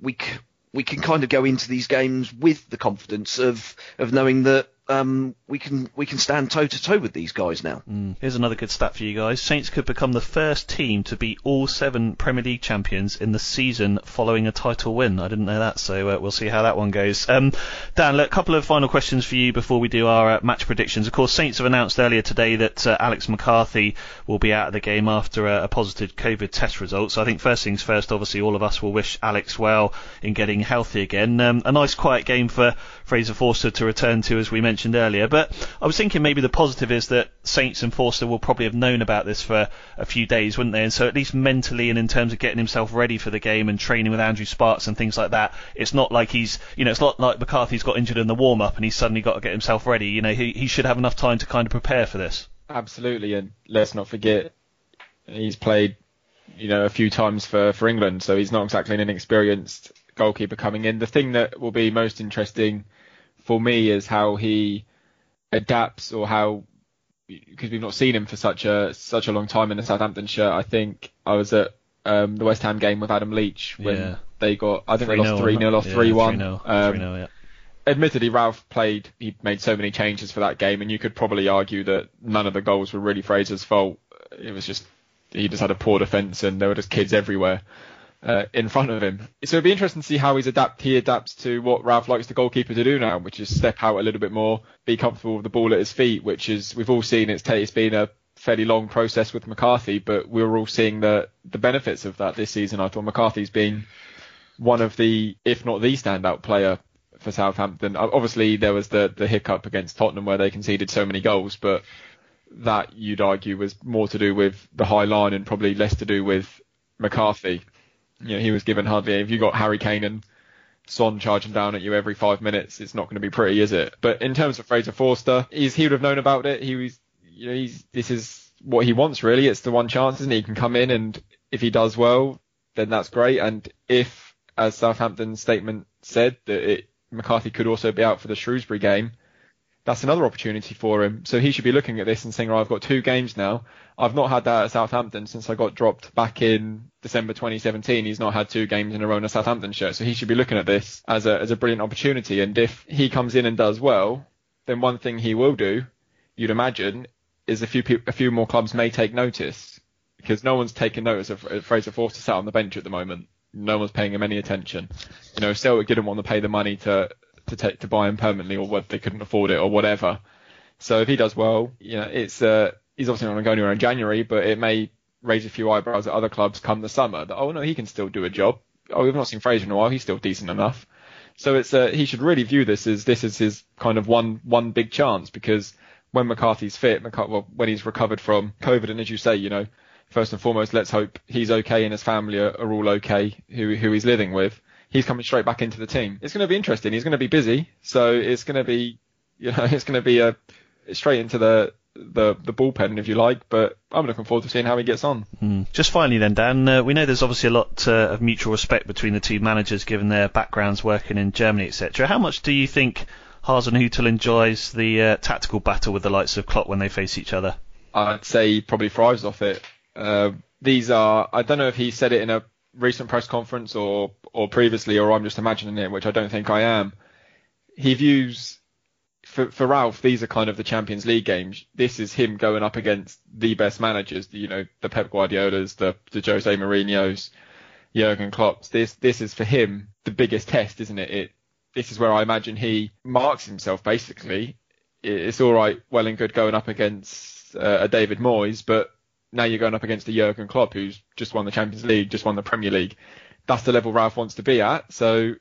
we c- we can kind of go into these games with the confidence of of knowing that um, we can we can stand toe to toe with these guys now. Mm. Here's another good stat for you guys: Saints could become the first team to beat all seven Premier League champions in the season following a title win. I didn't know that, so uh, we'll see how that one goes. Um, Dan, a couple of final questions for you before we do our uh, match predictions. Of course, Saints have announced earlier today that uh, Alex McCarthy will be out of the game after a, a positive COVID test result. So I think first things first, obviously all of us will wish Alex well in getting healthy again. Um, a nice quiet game for Fraser Forster to return to, as we mentioned mentioned earlier. But I was thinking maybe the positive is that Saints and Forster will probably have known about this for a few days, wouldn't they? And so at least mentally and in terms of getting himself ready for the game and training with Andrew Sparkes and things like that, it's not like he's, you know, it's not like McCarthy's got injured in the warm up and he's suddenly got to get himself ready. You know, he, he should have enough time to kind of prepare for this. Absolutely, and let's not forget he's played, you know, a few times for, for England, so he's not exactly an inexperienced goalkeeper coming in. The thing that will be most interesting for me is how he adapts or how because we've not seen him for such a such a long time in the Southampton shirt. I think I was at um, the West Ham game with Adam Leitch when Yeah. they got I think they 3-0, lost three 0 or three one. 3-0, Um, 3-0, yeah. admittedly, Ralph played. He made so many changes for that game, and you could probably argue that none of the goals were really Fraser's fault. It was just he just had a poor defence, and there were just kids everywhere uh, in front of him. So it'd be interesting to see how he's adapt. He adapts to what Ralph likes the goalkeeper to do now, which is step out a little bit more, be comfortable with the ball at his feet, which is we've all seen. It's it's been a fairly long process with McCarthy, but we're all seeing the the benefits of that this season. I thought McCarthy's been one of the, if not the standout player for Southampton. Obviously, there was the the hiccup against Tottenham where they conceded so many goals, but that you'd argue was more to do with the high line and probably less to do with McCarthy. You know, he was given hardly. If you got Harry Kane and Son charging down at you every five minutes, it's not going to be pretty, is it? But in terms of Fraser Forster, he's, he would have known about it. He was, you know, he's this is what he wants really. It's the one chance, isn't? He can come in and if he does well, then that's great. And if, as Southampton's statement said, that it, McCarthy could also be out for the Shrewsbury game, that's another opportunity for him. So he should be looking at this and saying, oh, I've got two games now. I've not had that at Southampton since I got dropped back in December 2017. He's not had two games in a row in a Southampton shirt. So he should be looking at this as a, as a brilliant opportunity. And if he comes in and does well, then one thing he will do, you'd imagine, is a few peop a few more clubs may take notice because no one's taken notice of of Fraser Forster sat on the bench at the moment. No one's paying him any attention. You know, Celtic didn't want to pay the money to to take to buy him permanently, or they couldn't afford it, or whatever. So if he does well, you know, it's uh, he's obviously not going to go anywhere in January, but it may raise a few eyebrows at other clubs come the summer. That oh no, he can still do a job. Oh, we've not seen Fraser in a while. He's still decent enough. So it's uh, he should really view this as this is his kind of one one big chance because when McCarthy's fit, McCart- well, when he's recovered from COVID, and as you say, you know, first and foremost, let's hope he's okay and his family are, are all okay who who he's living with. He's coming straight back into the team. It's going to be interesting. He's going to be busy, so it's going to be, you know, it's going to be a straight into the the the bullpen if you like. But I'm looking forward to seeing how he gets on. Hmm. Just finally then, Dan, uh, we know there's obviously a lot uh, of mutual respect between the two managers given their backgrounds working in Germany, etc. How much do you think Hasenhüttl enjoys the uh, tactical battle with the likes of Klopp when they face each other? I'd say he probably thrives off it. Uh, these are, I don't know if he said it in a recent press conference or, or previously, or I'm just imagining it, which I don't think I am. He views, for, for Ralph, these are kind of the Champions League games. This is him going up against the best managers, you know, the Pep Guardiolas, the, the Jose Mourinho's, Jurgen Klopp's. This, this is for him the biggest test, isn't it? It, this is where I imagine he marks himself basically. It's all right, well and good going up against uh, a David Moyes, but now you're going up against a Jurgen Klopp who's just won the Champions League, just won the Premier League. That's the level Ralph wants to be at. So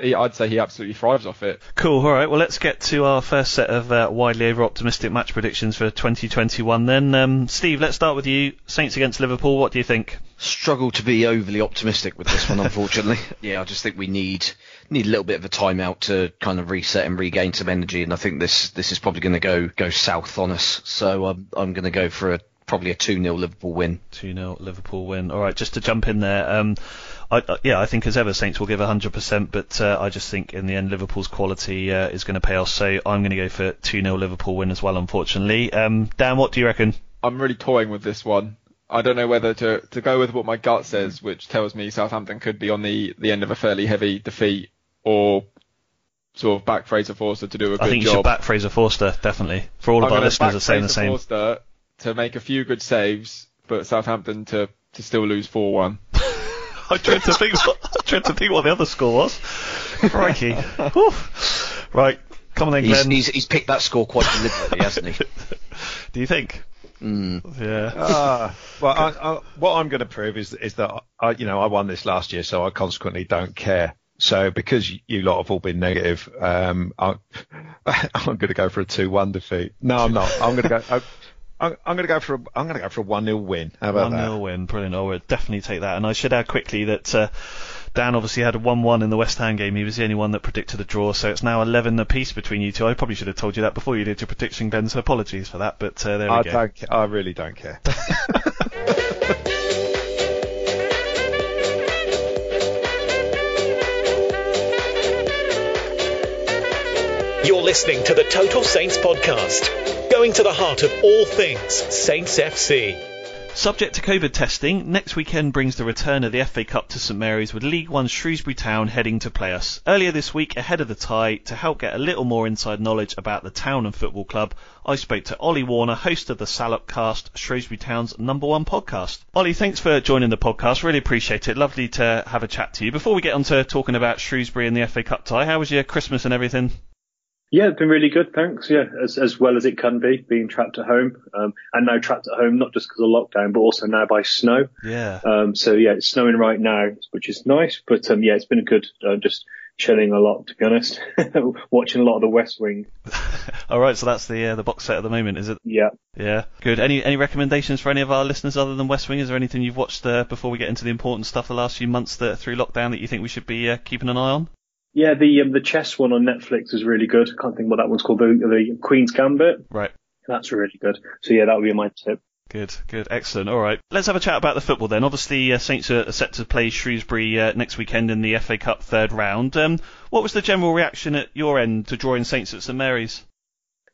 he, I'd say he absolutely thrives off it. Cool. All right. Well, let's get to our first set of uh, widely over optimistic match predictions for 2021. Then, um, Steve, let's start with you. Saints against Liverpool. What do you think? Struggle to be overly optimistic with this one, unfortunately. yeah, I just think we need need a little bit of a timeout to kind of reset and regain some energy, and I think this this is probably going to go go south on us. So um, I'm going to go for a probably a 2 0 Liverpool win. 2 0 Liverpool win. All right, just to jump in there. Um, I, I, yeah, I think as ever, Saints will give 100%, but uh, I just think in the end, Liverpool's quality uh, is going to pay off. So I'm going to go for 2 0 Liverpool win as well, unfortunately. Um, Dan, what do you reckon? I'm really toying with this one. I don't know whether to, to go with what my gut says, which tells me Southampton could be on the, the end of a fairly heavy defeat, or sort of back Fraser Forster to do a good job. I think you should back Fraser Forster, definitely. For all I'm of our listeners back are saying the same. Forster to make a few good saves, but Southampton to, to still lose 4 1. I tried to think. What, I tried to think what the other score was. Crikey. Right, come on then, He's, Glenn. he's, he's picked that score quite deliberately, hasn't he? Do you think? Mm. Yeah. Ah, well, I, I, what I'm going to prove is is that I, you know, I won this last year, so I consequently don't care. So because you lot have all been negative, um, I, I'm going to go for a two-one defeat. No, I'm not. I'm going to go. I, I'm, I'm going to go for a, I'm going to go for a one 0 win. How about one that? 0 win, brilliant. I would definitely take that. And I should add quickly that uh, Dan obviously had a 1-1 in the West Ham game. He was the only one that predicted a draw, so it's now 11 apiece between you two. I probably should have told you that before you did your prediction, Ben. So apologies for that, but uh, there we I go. don't. I really don't care. You're listening to the Total Saints podcast, going to the heart of all things Saints FC. Subject to COVID testing, next weekend brings the return of the FA Cup to St Mary's with League One Shrewsbury Town heading to play us. Earlier this week, ahead of the tie, to help get a little more inside knowledge about the town and football club, I spoke to Ollie Warner, host of the Salop Cast, Shrewsbury Town's number one podcast. Ollie, thanks for joining the podcast. Really appreciate it. Lovely to have a chat to you. Before we get on to talking about Shrewsbury and the FA Cup tie, how was your Christmas and everything? Yeah, it's been really good, thanks. Yeah, as as well as it can be, being trapped at home, um, and now trapped at home not just because of lockdown, but also now by snow. Yeah. Um, so yeah, it's snowing right now, which is nice. But um, yeah, it's been a good. Uh, just chilling a lot, to be honest. Watching a lot of The West Wing. All right, so that's the uh, the box set at the moment, is it? Yeah. Yeah. Good. Any any recommendations for any of our listeners other than West Wing? Is there anything you've watched uh, before we get into the important stuff the last few months that through lockdown that you think we should be uh, keeping an eye on? Yeah, the um, the chess one on Netflix is really good. I can't think what that one's called. The, the Queen's Gambit. Right. That's really good. So yeah, that would be my tip. Good, good, excellent. All right, let's have a chat about the football then. Obviously, uh, Saints are set to play Shrewsbury uh, next weekend in the FA Cup third round. Um, what was the general reaction at your end to drawing Saints at St Mary's?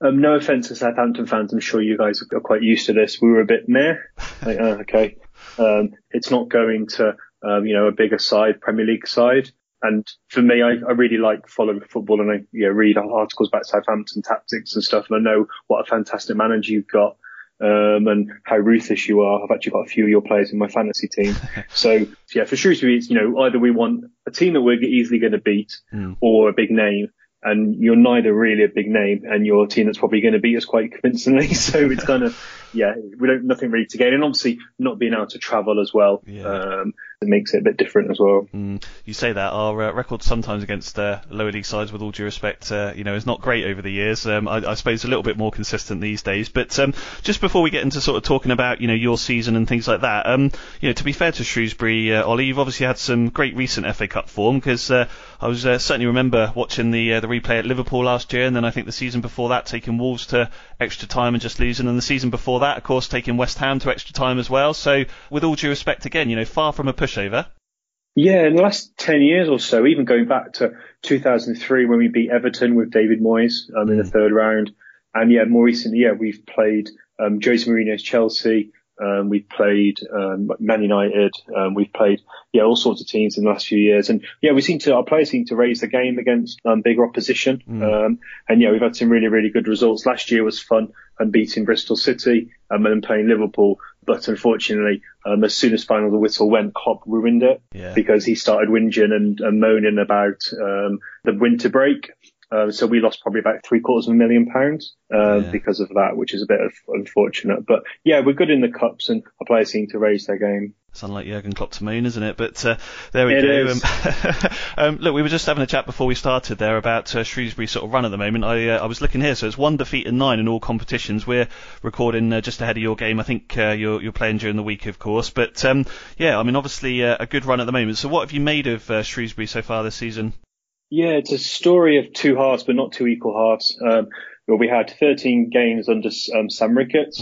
Um, no offense to Southampton fans, I'm sure you guys are quite used to this. We were a bit meh. Like, uh, okay, um, it's not going to um, you know a bigger side, Premier League side. And for me, I, I really like following football and I you know, read articles about Southampton tactics and stuff. And I know what a fantastic manager you've got um, and how ruthless you are. I've actually got a few of your players in my fantasy team. so yeah, for Shrewsbury, it's you know either we want a team that we're easily going to beat Mm. or a big name. And you're neither really a big name, and you're a team that's probably going to beat us quite convincingly. So it's kind of, yeah, we don't nothing really to gain, and obviously not being able to travel as well, um, it makes it a bit different as well. Mm, you say that our uh, record sometimes against uh, lower league sides, with all due respect, uh, you know, is not great over the years. Um, I, I suppose a little bit more consistent these days. But um, just before we get into sort of talking about you know your season and things like that, um, you know, to be fair to Shrewsbury, uh, Ollie, you've obviously had some great recent FA Cup form because uh, I was uh, certainly remember watching the uh, the replay at Liverpool last year, and then I think the season before that taking Wolves to extra time and just losing, and the season before that, of course, taking West Ham to extra time as well. So with all due respect, again, you know, far from a Yeah, in the last 10 years or so, even going back to 2003 when we beat Everton with David Moyes um, in the third round. And yeah, more recently, yeah, we've played um, Jose Mourinho's Chelsea. Um, we've played um, Man United. Um, we've played yeah all sorts of teams in the last few years, and yeah we seem to our players seem to raise the game against um, bigger opposition. Um, and yeah we've had some really really good results. Last year was fun and beating Bristol City um, and then playing Liverpool. But unfortunately, um, as soon as final the whistle went, Klopp ruined it Yeah. because he started whinging and, and moaning about um, the winter break. Uh, so we lost probably about three quarters of a million pounds uh, Yeah. because of that, which is a bit of unfortunate. But yeah, we're good in the cups, and our players seem to raise their game. It's unlike Jurgen Klopp to moan, isn't it? But uh, there we It go. Um, um, look, we were just having a chat before we started there about uh, Shrewsbury sort of run at the moment. I uh, I was looking here, so it's one defeat and nine in all competitions. We're recording uh, just ahead of your game. I think uh, you're you're playing during the week, of course. But um, yeah, I mean, obviously uh, a good run at the moment. So what have you made of uh, Shrewsbury so far this season? Yeah, it's a story of two halves, but not two equal halves. Um, where we had 13 games under um, Sam Ricketts,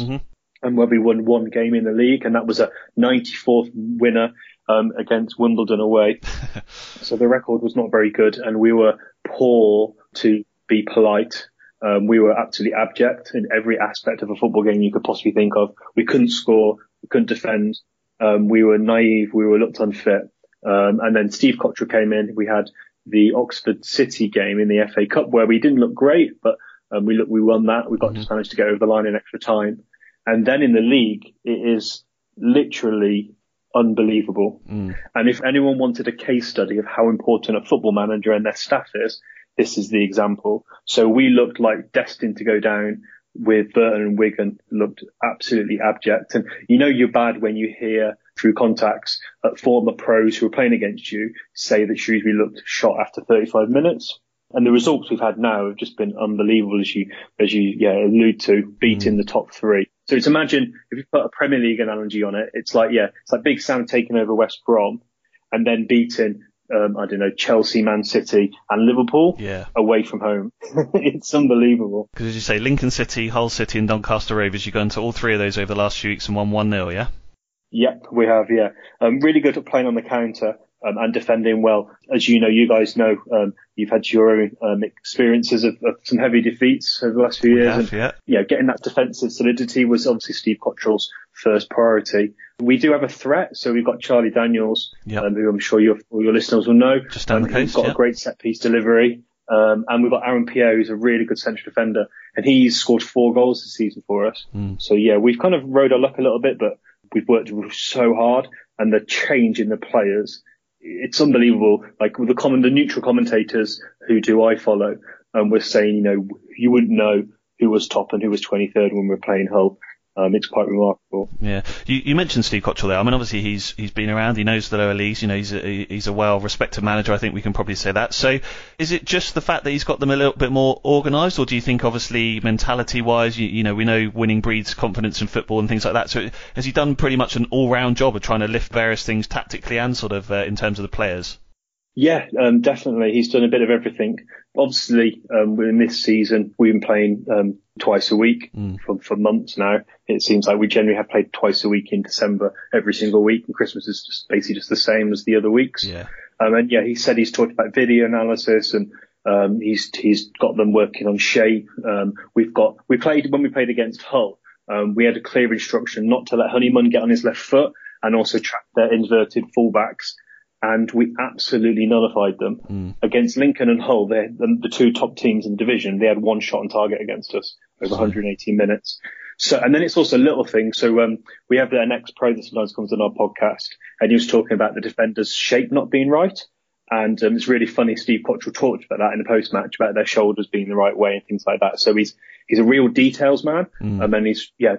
and where we won one game in the league, and that was a 94th winner um, against Wimbledon away. so the record was not very good, and we were poor to be polite. Um, we were absolutely abject in every aspect of a football game you could possibly think of. We couldn't score, we couldn't defend, um, we were naive, we were looked unfit. Um, and then Steve Cotterill came in. We had the Oxford City game in the FA Cup where we didn't look great, but um, we look, we won that. We got just managed to get over the line in extra time. And then in the league, it is literally unbelievable. And if anyone wanted a case study of how important a football manager and their staff is, this is the example. So we looked like destined to go down with Burton and Wigan looked absolutely abject. And you know you're bad when you hear through contacts uh, former pros who are playing against you say that Shrewsbury looked shot after 35 minutes. And the results we've had now have just been unbelievable, as you as you yeah allude to, beating mm. the top three. So it's imagine if you put a Premier League analogy on it, it's like yeah, it's like Big Sam taking over West Brom and then beating um, I don't know, Chelsea, Man City, and Liverpool yeah. away from home. it's unbelievable. Because as you say, Lincoln City, Hull City, and Doncaster Rovers, you've gone to all three of those over the last few weeks and won 1 0, yeah? Yep, we have, yeah. Um, really good at playing on the counter um, and defending well. As you know, you guys know, um, you've had your own um, experiences of, of, some heavy defeats over the last few years. Have, and, yeah. yeah, getting that defensive solidity was obviously Steve Cotterill's first priority. We do have a threat, so we've got Charlie Daniels, yep. um, who I'm sure your, all your listeners will know. Just down the um, coast, He's got yeah. a great set piece delivery. Um, and we've got Aaron Pierre, who's a really good central defender, and he's scored four goals this season for us. Mm. So yeah, we've kind of rode our luck a little bit, but we've worked so hard, and the change in the players, it's unbelievable. Like the common, the neutral commentators who do I follow, and um, were saying, you know, you wouldn't know who was top and who was 23rd when we were playing Hull. Um, it's quite remarkable. Yeah, you, you mentioned Steve Cotterill there. I mean, obviously he's he's been around. He knows the lower leagues. You know, he's a, he's a well-respected manager. I think we can probably say that. So, is it just the fact that he's got them a little bit more organised, or do you think, obviously, mentality-wise, you, you know, we know winning breeds confidence in football and things like that. So, has he done pretty much an all-round job of trying to lift various things tactically and sort of uh, in terms of the players? Yeah, um, definitely. He's done a bit of everything. Obviously, um, in this season, we've been playing um, twice a week mm. for, for months now. It seems like we generally have played twice a week in December every single week, and Christmas is just basically just the same as the other weeks. Yeah. Um, and yeah, he said he's talked about video analysis and um, he's he's got them working on shape. Um, we've got we played when we played against Hull. Um, we had a clear instruction not to let Honeyman get on his left foot and also track their inverted fullbacks and we absolutely nullified them. Mm. Against Lincoln and Hull, they the, the, two top teams in the division, they had one shot on target against us over 118 minutes. So, and then it's also little things. So, um, we have an ex-pro that sometimes comes on our podcast and he was talking about the defender's shape not being right. And um, it's really funny. Steve Cotterill talked about that in the post match about their shoulders being the right way and things like that. So he's, he's a real details man. Mm. Um, and he's, yeah,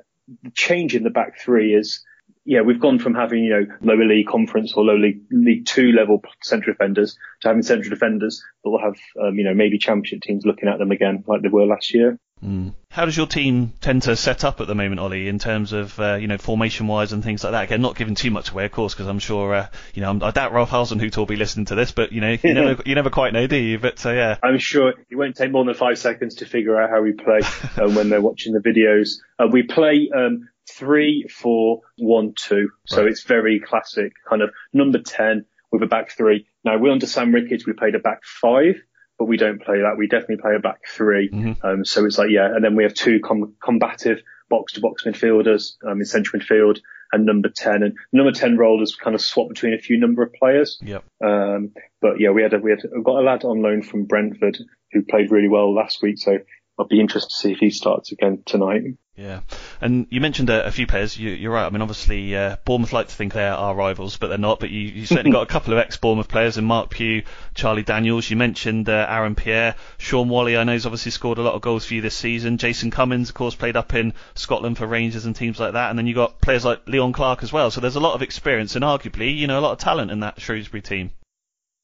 in the back three is, yeah, we've gone from having, you know, lower league conference or lower league, league two level central defenders to having central defenders that will have, um, you know, maybe championship teams looking at them again like they were last year. Mm. How does your team tend to set up at the moment, Ollie, in terms of, uh, you know, formation wise and things like that? Again, not giving too much away, of course, because I'm sure, uh, you know, I doubt Ralph Hasenhüttl will be listening to this, but, you know, you never, you never quite know, do you? But, uh, yeah. I'm sure it won't take more than five seconds to figure out how we play uh, when they're watching the videos. Uh, we play, um, three, four, one, two. So Right. it's very classic kind of number 10 with a back three. Now we're under Sam Ricketts. We played a back five, but we don't play that. We definitely play a back 3 Mhm. Um, so it's like, yeah. And then we have two com- combative box to box midfielders, um, in central midfield and number 10 and number 10 role is kind of swap between a few number of players. Yep. Um, but yeah, we had a, we had got a lad on loan from Brentford who played really well last week. So I'll be interested to see if he starts again tonight. Yeah, and you mentioned a, a few players. You, you're right. I mean, obviously, uh, Bournemouth like to think they are our rivals, but they're not. But you, you certainly got a couple of ex-Bournemouth players in Mark Pugh, Charlie Daniels. You mentioned uh, Aaron Pierre, Shaun Whalley. I know he's obviously scored a lot of goals for you this season. Jason Cummings, of course, played up in Scotland for Rangers and teams like that. And then you got players like Leon Clarke as well. So there's a lot of experience and arguably, you know, a lot of talent in that Shrewsbury team.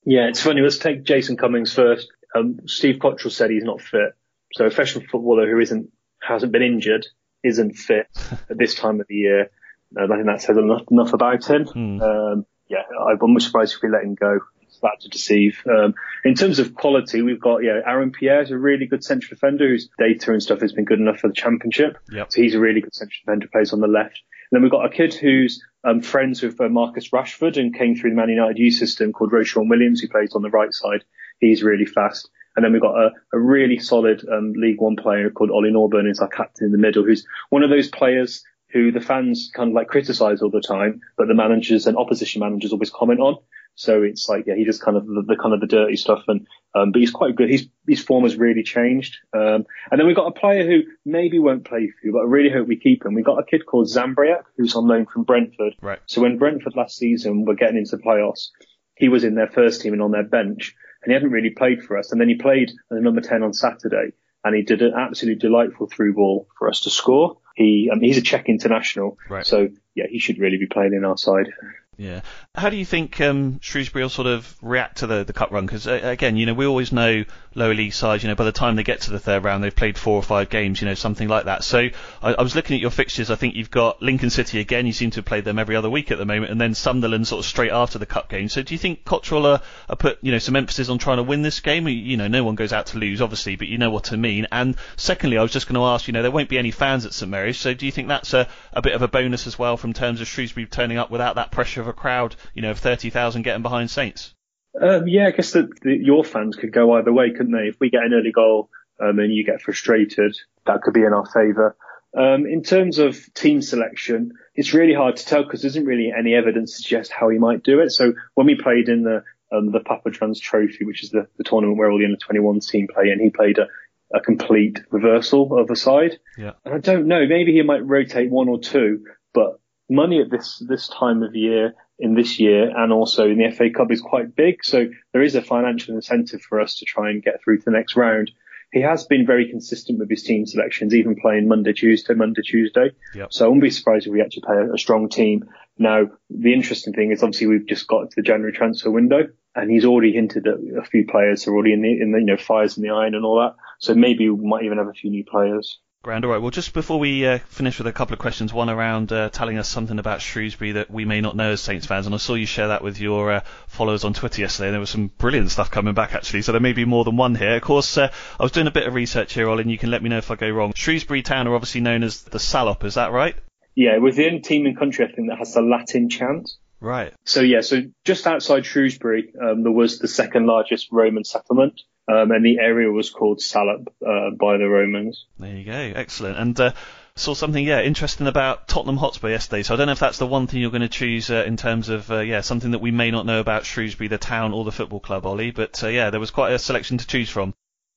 Yeah, it's funny. Let's take Jason Cummings first. Um, Steve Cotterill said he's not fit. So a professional footballer who isn't, hasn't been injured, isn't fit at this time of the year. Um, I think that says enough, enough about him. Hmm. Um, yeah, I'm much surprised if we let him go. It's that to deceive. Um, in terms of quality, we've got, yeah, Aaron Pierre is a really good central defender whose data and stuff has been good enough for the championship. Yep. So he's a really good central defender, plays on the left. And then we've got a kid who's um, friends with uh, Marcus Rashford and came through the Man United youth system called Ro-Shaun Williams, who plays on the right side. He's really fast. And then we've got a, a really solid um, League One player called Ollie Norburn, who's our captain in the middle, who's one of those players who the fans kind of like criticise all the time, but the managers and opposition managers always comment on. So it's like, yeah, he does kind of the, the kind of the dirty stuff, and um, but he's quite good. His his form has really changed. Um, and then we've got a player who maybe won't play for you, but I really hope we keep him. We've got a kid called Zamburek who's on loan from Brentford. Right. So when Brentford last season were getting into the playoffs, he was in their first team and on their bench, and he hadn't really played for us. And then he played at number 10 on Saturday, and he did an absolutely delightful through ball for us to score. He, um, he's a Czech international, Right. so yeah, he should really be playing in our side. Yeah. How do you think um, Shrewsbury will sort of react to the, the cup run? Because uh, again, you know, we always know lower league sides. You know, by the time they get to the third round, they've played four or five games. You know, something like that. So I, I was looking at your fixtures. I think you've got Lincoln City again. You seem to have played them every other week at the moment, and then Sunderland sort of straight after the cup game. So do you think Cotterill are, are put you know some emphasis on trying to win this game? You know, no one goes out to lose, obviously, but you know what I mean. And secondly, I was just going to ask. You know, there won't be any fans at St Mary's. So do you think that's a, a bit of a bonus as well from terms of Shrewsbury turning up without that pressure of a crowd? You know of 30,000 getting behind Saints? Um, yeah, I guess that your fans could go either way, couldn't they? If we get an early goal um, and you get frustrated, that could be in our favour. Um, in terms of team selection, it's really hard to tell because there isn't really any evidence to suggest how he might do it. So when we played in the um, the Papa John's Trophy, which is the, the tournament where all the under 21 team play, and he played a, a complete reversal of the side. Yeah. And I don't know, maybe he might rotate one or two, but money at this this time of year in this year and also in the FA Cup is quite big. So there is a financial incentive for us to try and get through to the next round. He has been very consistent with his team selections, even playing Monday, Tuesday, Monday, Tuesday. Yep. So I wouldn't be surprised if we actually play a, a strong team. Now, the interesting thing is obviously we've just got to the January transfer window and he's already hinted at a few players are already in the, in the, you know, fires in the iron and all that. So maybe we might even have a few new players. Grand. All right. Well, just before we uh, finish with a couple of questions, one around uh, telling us something about Shrewsbury that we may not know as Saints fans, and I saw you share that with your uh, followers on Twitter yesterday. And there was some brilliant stuff coming back actually, so there may be more than one here. Of course, uh, I was doing a bit of research here, Ollie, and you can let me know if I go wrong. Shrewsbury Town are obviously known as the Salop. Is that right? Yeah, we're the only team in country I think that has the Latin chant. Right. So yeah, so just outside Shrewsbury, um, there was the second largest Roman settlement. Um, and the area was called Salop uh, by the Romans. There you go, excellent. And uh, saw something, yeah, interesting about Tottenham Hotspur yesterday. So I don't know if that's the one thing you're going to choose uh, in terms of, uh, yeah, something that we may not know about Shrewsbury, the town or the football club, Ollie. But uh, yeah, there was quite a selection to choose from.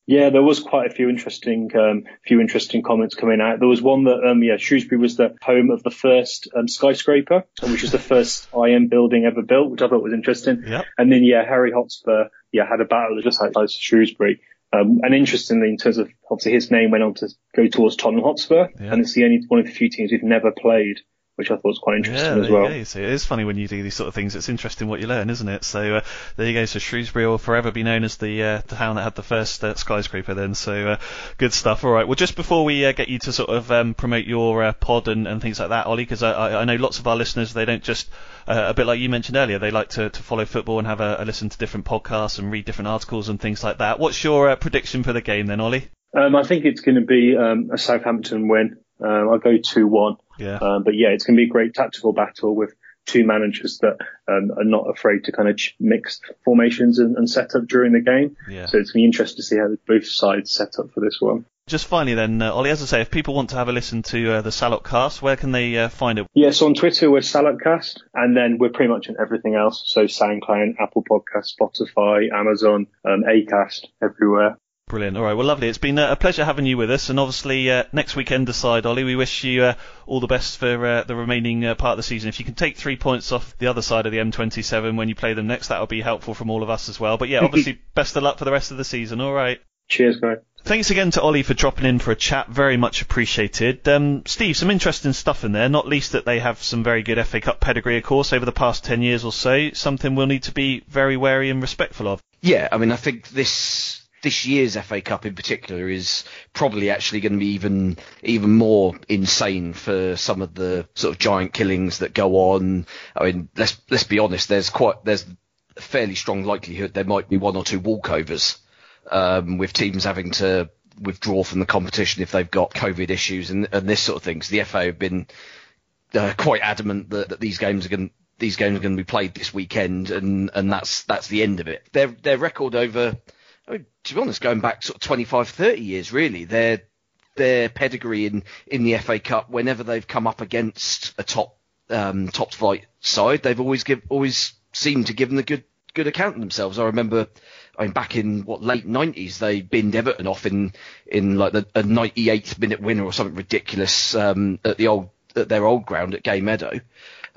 Yeah, there was quite a few interesting, um, few interesting comments coming out. There was one that, um, yeah, Shrewsbury was the home of the first um, skyscraper, which was the first IM building ever built, which I thought was interesting. Yep. And then, yeah, Harry Hotspur, yeah, had a battle just outside Shrewsbury. Um, and interestingly, in terms of obviously his name went on to go towards Tottenham Hotspur, Yeah. and it's the only one of the few teams we've never played, which I thought was quite interesting Yeah, as there well. you go. So it is funny when you do these sort of things. It's interesting what you learn, isn't it? So uh, there you go. So Shrewsbury will forever be known as the uh, the town that had the first uh, skyscraper. Then, so uh, good stuff. All right. Well, just before we uh, get you to sort of um, promote your uh, pod and, and things like that, Ollie, because I, I I know lots of our listeners they don't just uh, a bit like you mentioned earlier, they like to, to follow football and have a, a listen to different podcasts and read different articles and things like that. What's your uh, prediction for the game then, Ollie? Um, I think it's going to be um, a Southampton win. Um, I'll go 2-1. Yeah. Um, but yeah, it's going to be a great tactical battle with two managers that um, are not afraid to kind of ch- mix formations and, and set up during the game. Yeah. So it's going to be interesting to see how both sides set up for this one. Just finally then, uh, Ollie, as I say, if people want to have a listen to uh, the Salop cast, where can they uh, find it? Yeah, so on Twitter we're Salopcast, and then we're pretty much on everything else. So SoundCloud, Apple Podcast, Spotify, Amazon, um, Acast, everywhere. Brilliant. All right. Well, lovely. It's been uh, a pleasure having you with us. And obviously, uh, next weekend aside, Ollie, we wish you uh, all the best for uh, the remaining uh, part of the season. If you can take three points off the other side of the M27 when you play them next, that would be helpful from all of us as well. But yeah, obviously, best of luck for the rest of the season. All right. Cheers, guys. Thanks again to Ollie for dropping in for a chat. Very much appreciated. Um, Steve, some interesting stuff in there, not least that they have some very good FA Cup pedigree, of course, over the past 10 years or so. Something we'll need to be very wary and respectful of. Yeah, I mean, I think this this year's FA Cup in particular is probably actually going to be even even more insane for some of the sort of giant killings that go on. I mean, let's let's be honest. There's quite there's a fairly strong likelihood there might be one or two walkovers um, with teams having to withdraw from the competition if they've got COVID issues and, and this sort of things. The FA have been uh, quite adamant that, that these games are going these games are going to be played this weekend, and, and that's that's the end of it. Their their record over, mean, to be honest, going back sort of 25, 30 years, really, their their pedigree in, in the FA Cup, whenever they've come up against a top um, top flight side, they've always give always seemed to give them a good good account of themselves. I remember, I mean, back in what late nineties, they binned Everton off in in like the a 98th minute winner or something ridiculous um, at the old at their old ground at Gay Meadow.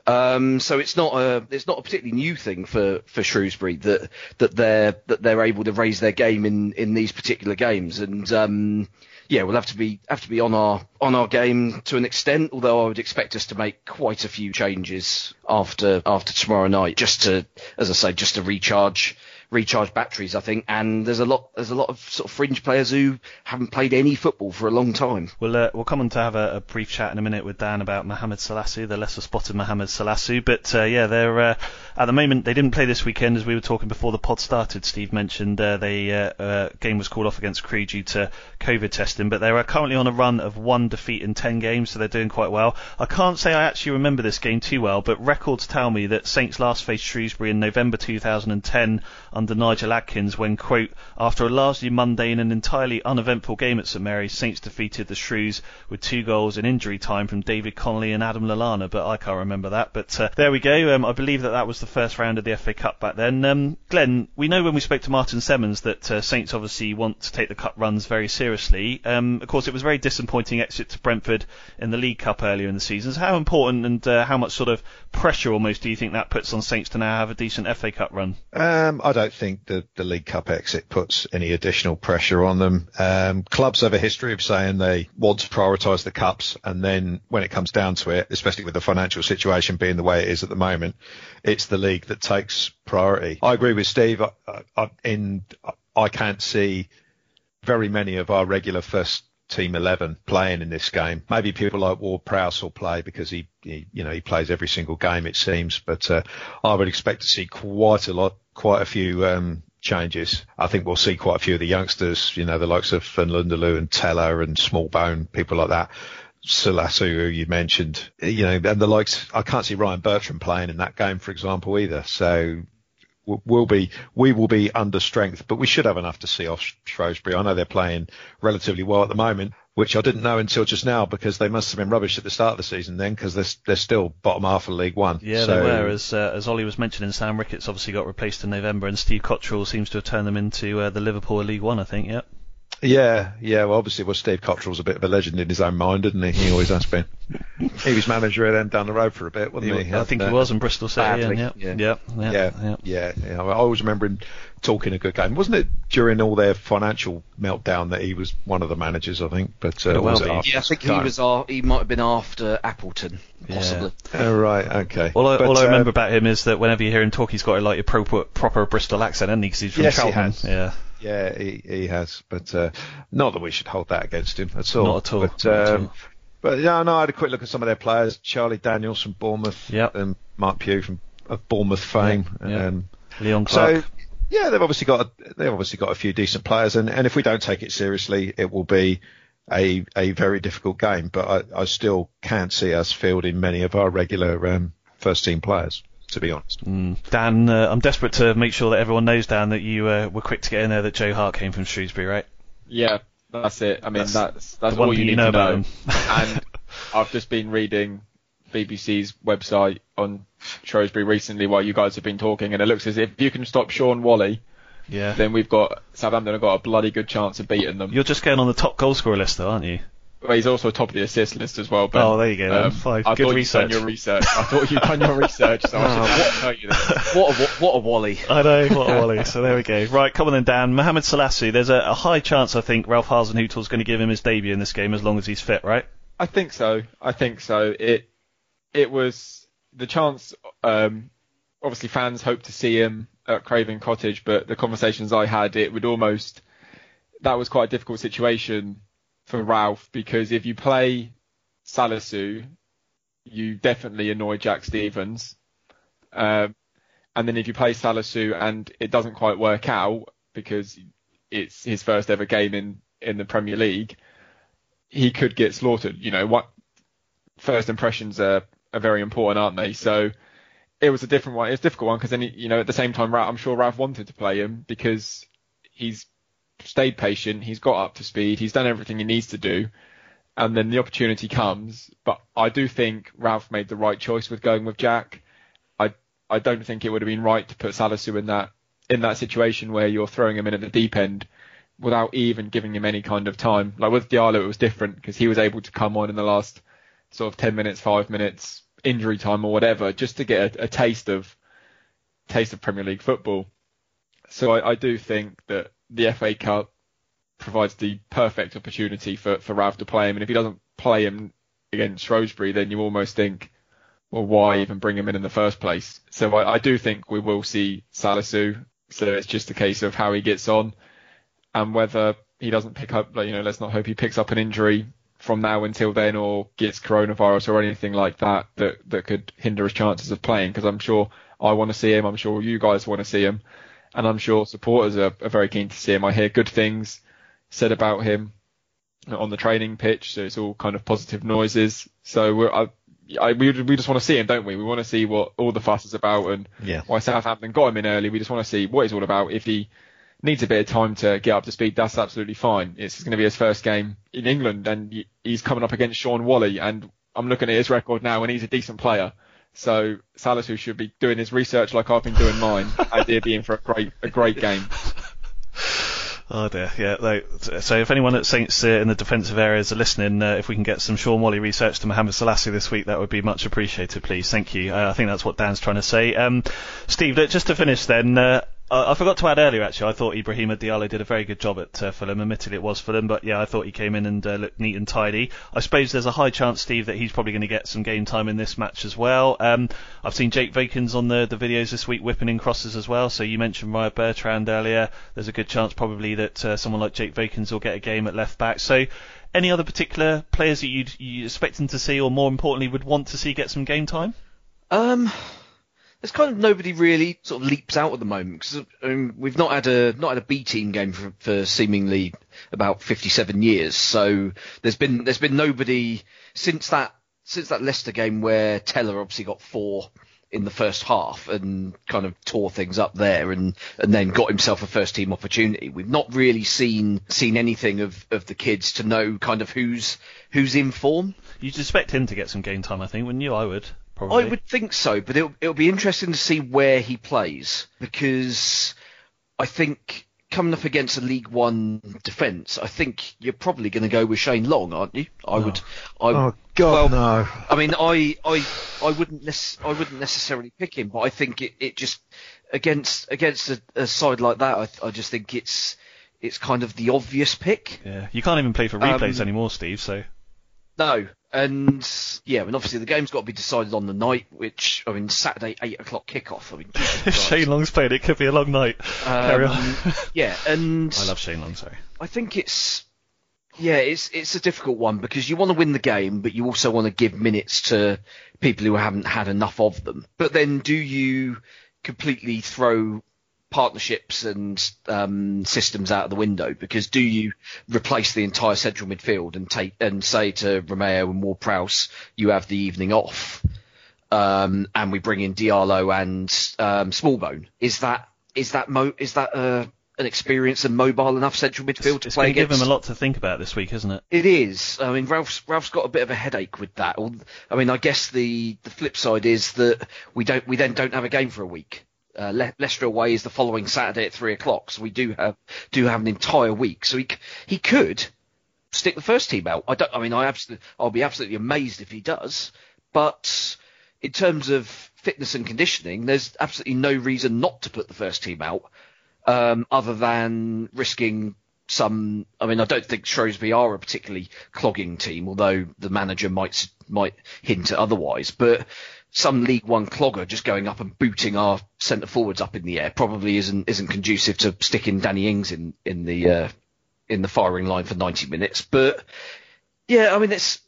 Um, so it's not a it's not a particularly new thing for, for Shrewsbury that that they're that they're able to raise their game in, in these particular games. And um, yeah, we'll have to be have to be on our on our game to an extent. Although I would expect us to make quite a few changes after after tomorrow night, just to, as I say, just to recharge recharge batteries, I think. And there's a lot there's a lot of sort of fringe players who haven't played any football for a long time. We'll uh, we'll come on to have a, a, brief chat in a minute with Dan about Mohamed Salisu, the lesser spotted Mohamed Salisu. But uh, yeah, they're uh, at the moment they didn't play this weekend as we were talking before the pod started. Steve mentioned uh, the uh, uh, game was called off against Crewe due to COVID testing, but they are currently on a run of one defeat in ten games, so they're doing quite well. I can't say I actually remember this game too well, but records tell me that Saints last faced Shrewsbury in November 2010 under Nigel Adkins when, quote, after a largely mundane and entirely uneventful game at St Mary's, Saints defeated the Shrews with two goals in injury time from David Connolly and Adam Lallana, but I can't remember that. But uh, there we go. Um, I believe that that was the first round of the FA Cup back then. Um, Glenn, we know when we spoke to Martin Semmens that uh, Saints obviously want to take the cup runs very seriously. Um, of course, it was a very disappointing exit to Brentford in the League Cup earlier in the season. So how important and uh, how much sort of pressure almost do you think that puts on Saints to now have a decent FA Cup run? Um, I don't think the, the League Cup exit puts any additional pressure on them. Um, clubs have a history of saying they want to prioritise the cups, and then when it comes down to it, especially with the financial situation being the way it is at the moment, it's the league that takes priority. I agree with Steve. I, I, in I can't see very many of our regular first team 11 playing in this game. Maybe people like Ward Prowse will play because he, he, you know, he plays every single game it seems, but, uh, I would expect to see quite a lot, quite a few, um, changes. I think we'll see quite a few of the youngsters, you know, the likes of N'Lundulu and Tella and Smallbone, people like that. Salisu, who you mentioned, you know, and the likes, I can't see Ryan Bertrand playing in that game, for example, either. So will be we will be under strength, but we should have enough to see off Shrewsbury. I know they're playing relatively well at the moment, which I didn't know until just now because they must have been rubbish at the start of the season then because they're they're still bottom half of League One. Yeah, so, they were. As uh, as Ollie was mentioning, Sam Ricketts obviously got replaced in November, and Steve Cotterill seems to have turned them into uh, the Liverpool League One. I think. Yep. Yeah, yeah. Well, obviously, well, Steve Cotterill's a bit of a legend in his own mind, isn't he? He always has been. he was manager then down the road for a bit, wasn't he? he? I think he was in Bristol City. And, yeah, yeah, yeah, yeah, yeah, yeah, yeah. I always remember him talking a good game. Wasn't it during all their financial meltdown that he was one of the managers? I think, but uh, well yeah, I think he was. he might have been after Appleton, possibly. Yeah. Oh, right. Okay. All, I, but, all I remember uh, about him is that whenever you hear him talk, he's got a, like a proper, proper Bristol accent, and he? Because he's from yes, Cheltenham. He yeah. Yeah, he, he has, but uh, not that we should hold that against him at all. Not at all. But, um, at all. but yeah, no, I had a quick look at some of their players. Charlie Daniels from Bournemouth, yep. and Mark Pugh from of Bournemouth fame. Yep. Yep. Um, Leon Clarke. So, yeah, they've obviously got a, they've obviously got a few decent players, and, and if we don't take it seriously, it will be a a very difficult game. But I, I still can't see us fielding many of our regular um, first team players to be honest. Mm. Dan, uh, I'm desperate to make sure that everyone knows, Dan, that you uh, were quick to get in there that Joe Hart came from Shrewsbury, right? Yeah, that's it. I mean, that's that's, that's all you need know to know. and I've just been reading BBC's website on Shrewsbury recently while you guys have been talking, and it looks as if you can stop Shaun Whalley. Yeah. Then we've got Southampton have got a bloody good chance of beating them. You're just getting on the top goal scorer list, though, aren't you? Well, he's also top of the assist list as well. Ben. Oh, there you go. Um, Five. I Good thought research. you'd done your research. I thought you'd done your research, so I should tell you. What a, what a Wally. I know, what a Wally. So there we go. Right, come on then, Dan. Mohamed Salisu, there's a, a high chance, I think, Ralph Hasenhüttl's going to give him his debut in this game as long as he's fit, right? I think so. I think so. It it was the chance. Um, obviously, fans hope to see him at Craven Cottage, but the conversations I had, it would almost that was quite a difficult situation for Ralph because if you play Salisu, you definitely annoy Jack Stephens. Um, and then if you play Salisu and it doesn't quite work out because it's his first ever game in, in the Premier League, he could get slaughtered. You know, what first impressions are, are very important, aren't they? So it was a different one. It's a difficult one because then, you know, at the same time, I'm sure Ralph wanted to play him because he's stayed patient. He's got up to speed. He's done everything he needs to do. And then the opportunity comes. But I do think Ralph made the right choice with going with Jack. I I don't think it would have been right to put Salisu in that in that situation where you're throwing him in at the deep end without even giving him any kind of time. Like with Diallo, it was different because he was able to come on in the last sort of 10 minutes, five minutes, injury time or whatever, just to get a, a taste of taste of Premier League football. So I, I do think that the FA Cup provides the perfect opportunity for, for Ralph to play him. And if he doesn't play him against Shrewsbury, then you almost think, well, why even bring him in in the first place? So I, I do think we will see Salisu. So it's just a case of how he gets on and whether he doesn't pick up, you know, let's not hope he picks up an injury from now until then or gets coronavirus or anything like that that, that could hinder his chances of playing because I'm sure I want to see him. I'm sure you guys want to see him and I'm sure supporters are, are very keen to see him. I hear good things said about him on the training pitch, so it's all kind of positive noises. So we're, I, I, we, we just want to see him, don't we? We want to see what all the fuss is about and Yeah. why Southampton got him in early. We just want to see what he's all about. If he needs a bit of time to get up to speed, that's absolutely fine. It's going to be his first game in England, and he's coming up against Shaun Whalley, and I'm looking at his record now, and he's a decent player. So Salisu should be doing his research like I've been doing mine, and he'll be in for a great a great game. Oh dear, yeah. So if anyone at Saints uh, in the defensive areas are listening, uh, if we can get some Shaun Whalley research to Mohamed Salisu this week, that would be much appreciated, please. Thank you. Uh, I think that's what Dan's trying to say. Um, Steve, just to finish then, uh, I I forgot to add earlier actually, I thought Ibrahima Diallo did a very good job at uh, Fulham. Admittedly it was Fulham, but yeah, I thought he came in and uh, looked neat and tidy. I suppose there's a high chance, Steve, that he's probably going to get some game time in this match as well. Um, I've seen Jake Vokins on the, the videos this week whipping in crosses as well, so you mentioned Ryan Bertrand earlier. There's a good chance probably that uh, someone like Jake Vokins will get a game at left back. So any other particular players that you'd you expecting to see, or more importantly, would want to see get some game time? Um, there's kind of nobody really sort of leaps out at the moment because we've not had a not had a B team game for, for seemingly about 57 years. So there's been there's been nobody since that since that Leicester game where Tella obviously got four in the first half and kind of tore things up there and and then got himself a first team opportunity. We've not really seen seen anything of, of the kids to know kind of who's who's in form. You'd expect him to get some game time, I think, wouldn't you? I would. Probably. I would think so, but it'll, it'll be interesting to see where he plays because I think coming up against a League One defence, I think you're probably going to go with Shane Long, aren't you? I would. I, Oh God, well, no. I mean, I, I, I wouldn't nec- I wouldn't necessarily pick him, but I think it, it just against against a, a side like that, I, I just think it's it's kind of the obvious pick. Yeah, you can't even play for replays Um, anymore, Steve. So No, and yeah, and obviously the game's got to be decided on the night, which I mean Saturday eight o'clock kickoff. I mean, if Shane Long's playing, it could be a long night. Carry on. Um, yeah, and I love Shane Long. Sorry. I think it's yeah, it's it's a difficult one because you want to win the game, but you also want to give minutes to people who haven't had enough of them. But then, do you completely throw partnerships and um, systems out of the window? Because do you replace the entire central midfield and take and say to Romeu and Ward Prowse, you have the evening off, um, and we bring in Diallo and um, Smallbone? Is that is that mo- is that uh, an experienced and mobile enough central midfield to It's play going to give against? him a lot to think about this week, isn't it? It is. I mean, Ralph's Ralph's got a bit of a headache with that. I mean, I guess the the flip side is that we don't we then don't have a game for a week. Uh, Le- Leicester away is the following Saturday at three o'clock, so we do have do have an entire week. So he he could stick the first team out. I don't. I mean, I absolutely I'll be absolutely amazed if he does. But in terms of fitness and conditioning, there's absolutely no reason not to put the first team out um, other than risking some. I mean, I don't think Shrewsbury are a particularly clogging team, although the manager might might hint at otherwise. But some League One clogger just going up and booting our centre forwards up in the air probably isn't isn't conducive to sticking Danny Ings in in the uh, in the firing line for 90 minutes. But yeah, I mean, it's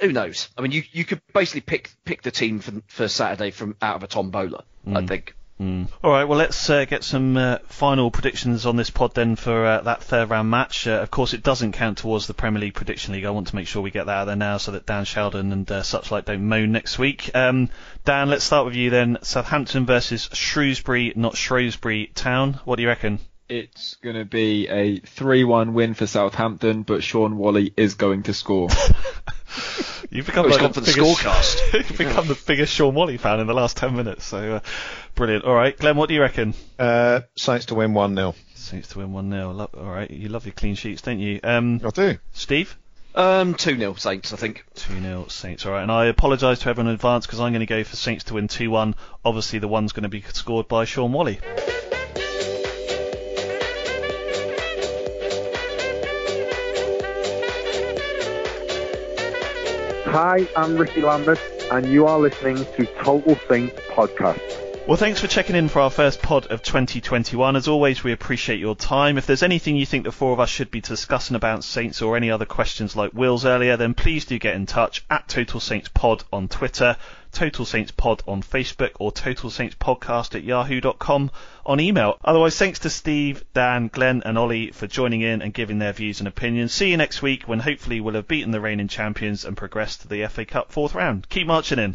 who knows. I mean, you you could basically pick pick the team for for Saturday from out of a tombola. I think. Mm. All right, well, let's uh, get some uh, final predictions on this pod then for uh, that third round match. Uh, of course, it doesn't count towards the Premier League Prediction League. I want to make sure we get that out there now so that Dan Sheldon and uh, such like don't moan next week. Um, Dan, let's start with you then. Southampton versus Shrewsbury, not Shrewsbury Town. What do you reckon? It's going to be a 3-1 win for Southampton, but Shaun Whalley is going to score. You've become Oh, like the for the biggest- scorecast. You've become the biggest Shaun Whalley fan in the last ten minutes. So uh, Brilliant. All right, Glenn, what do you reckon? Uh, Saints to win 1 0. Saints to win 1 0. All right, you love your clean sheets, don't you? Um, I do. Steve? Um, 2 0 Saints, I think. 2 0 Saints, alright. And I apologise to everyone in advance because I'm going to go for Saints to win 2 1. Obviously, the one's going to be scored by Shaun Whalley. Hi, I'm Ricky Lambert, and you are listening to Total Saints Podcast. Well, thanks for checking in for our first pod of 2021. As always, we appreciate your time. If there's anything you think the four of us should be discussing about Saints or any other questions like Will's earlier, then please do get in touch at Total Saints Pod on Twitter, Total Saints Pod on Facebook, or Total Saints Podcast at yahoo.com on email. Otherwise, thanks to Steve, Dan, Glenn, and Ollie for joining in and giving their views and opinions. See you next week when hopefully we'll have beaten the reigning champions and progressed to the FA Cup fourth round. Keep marching in.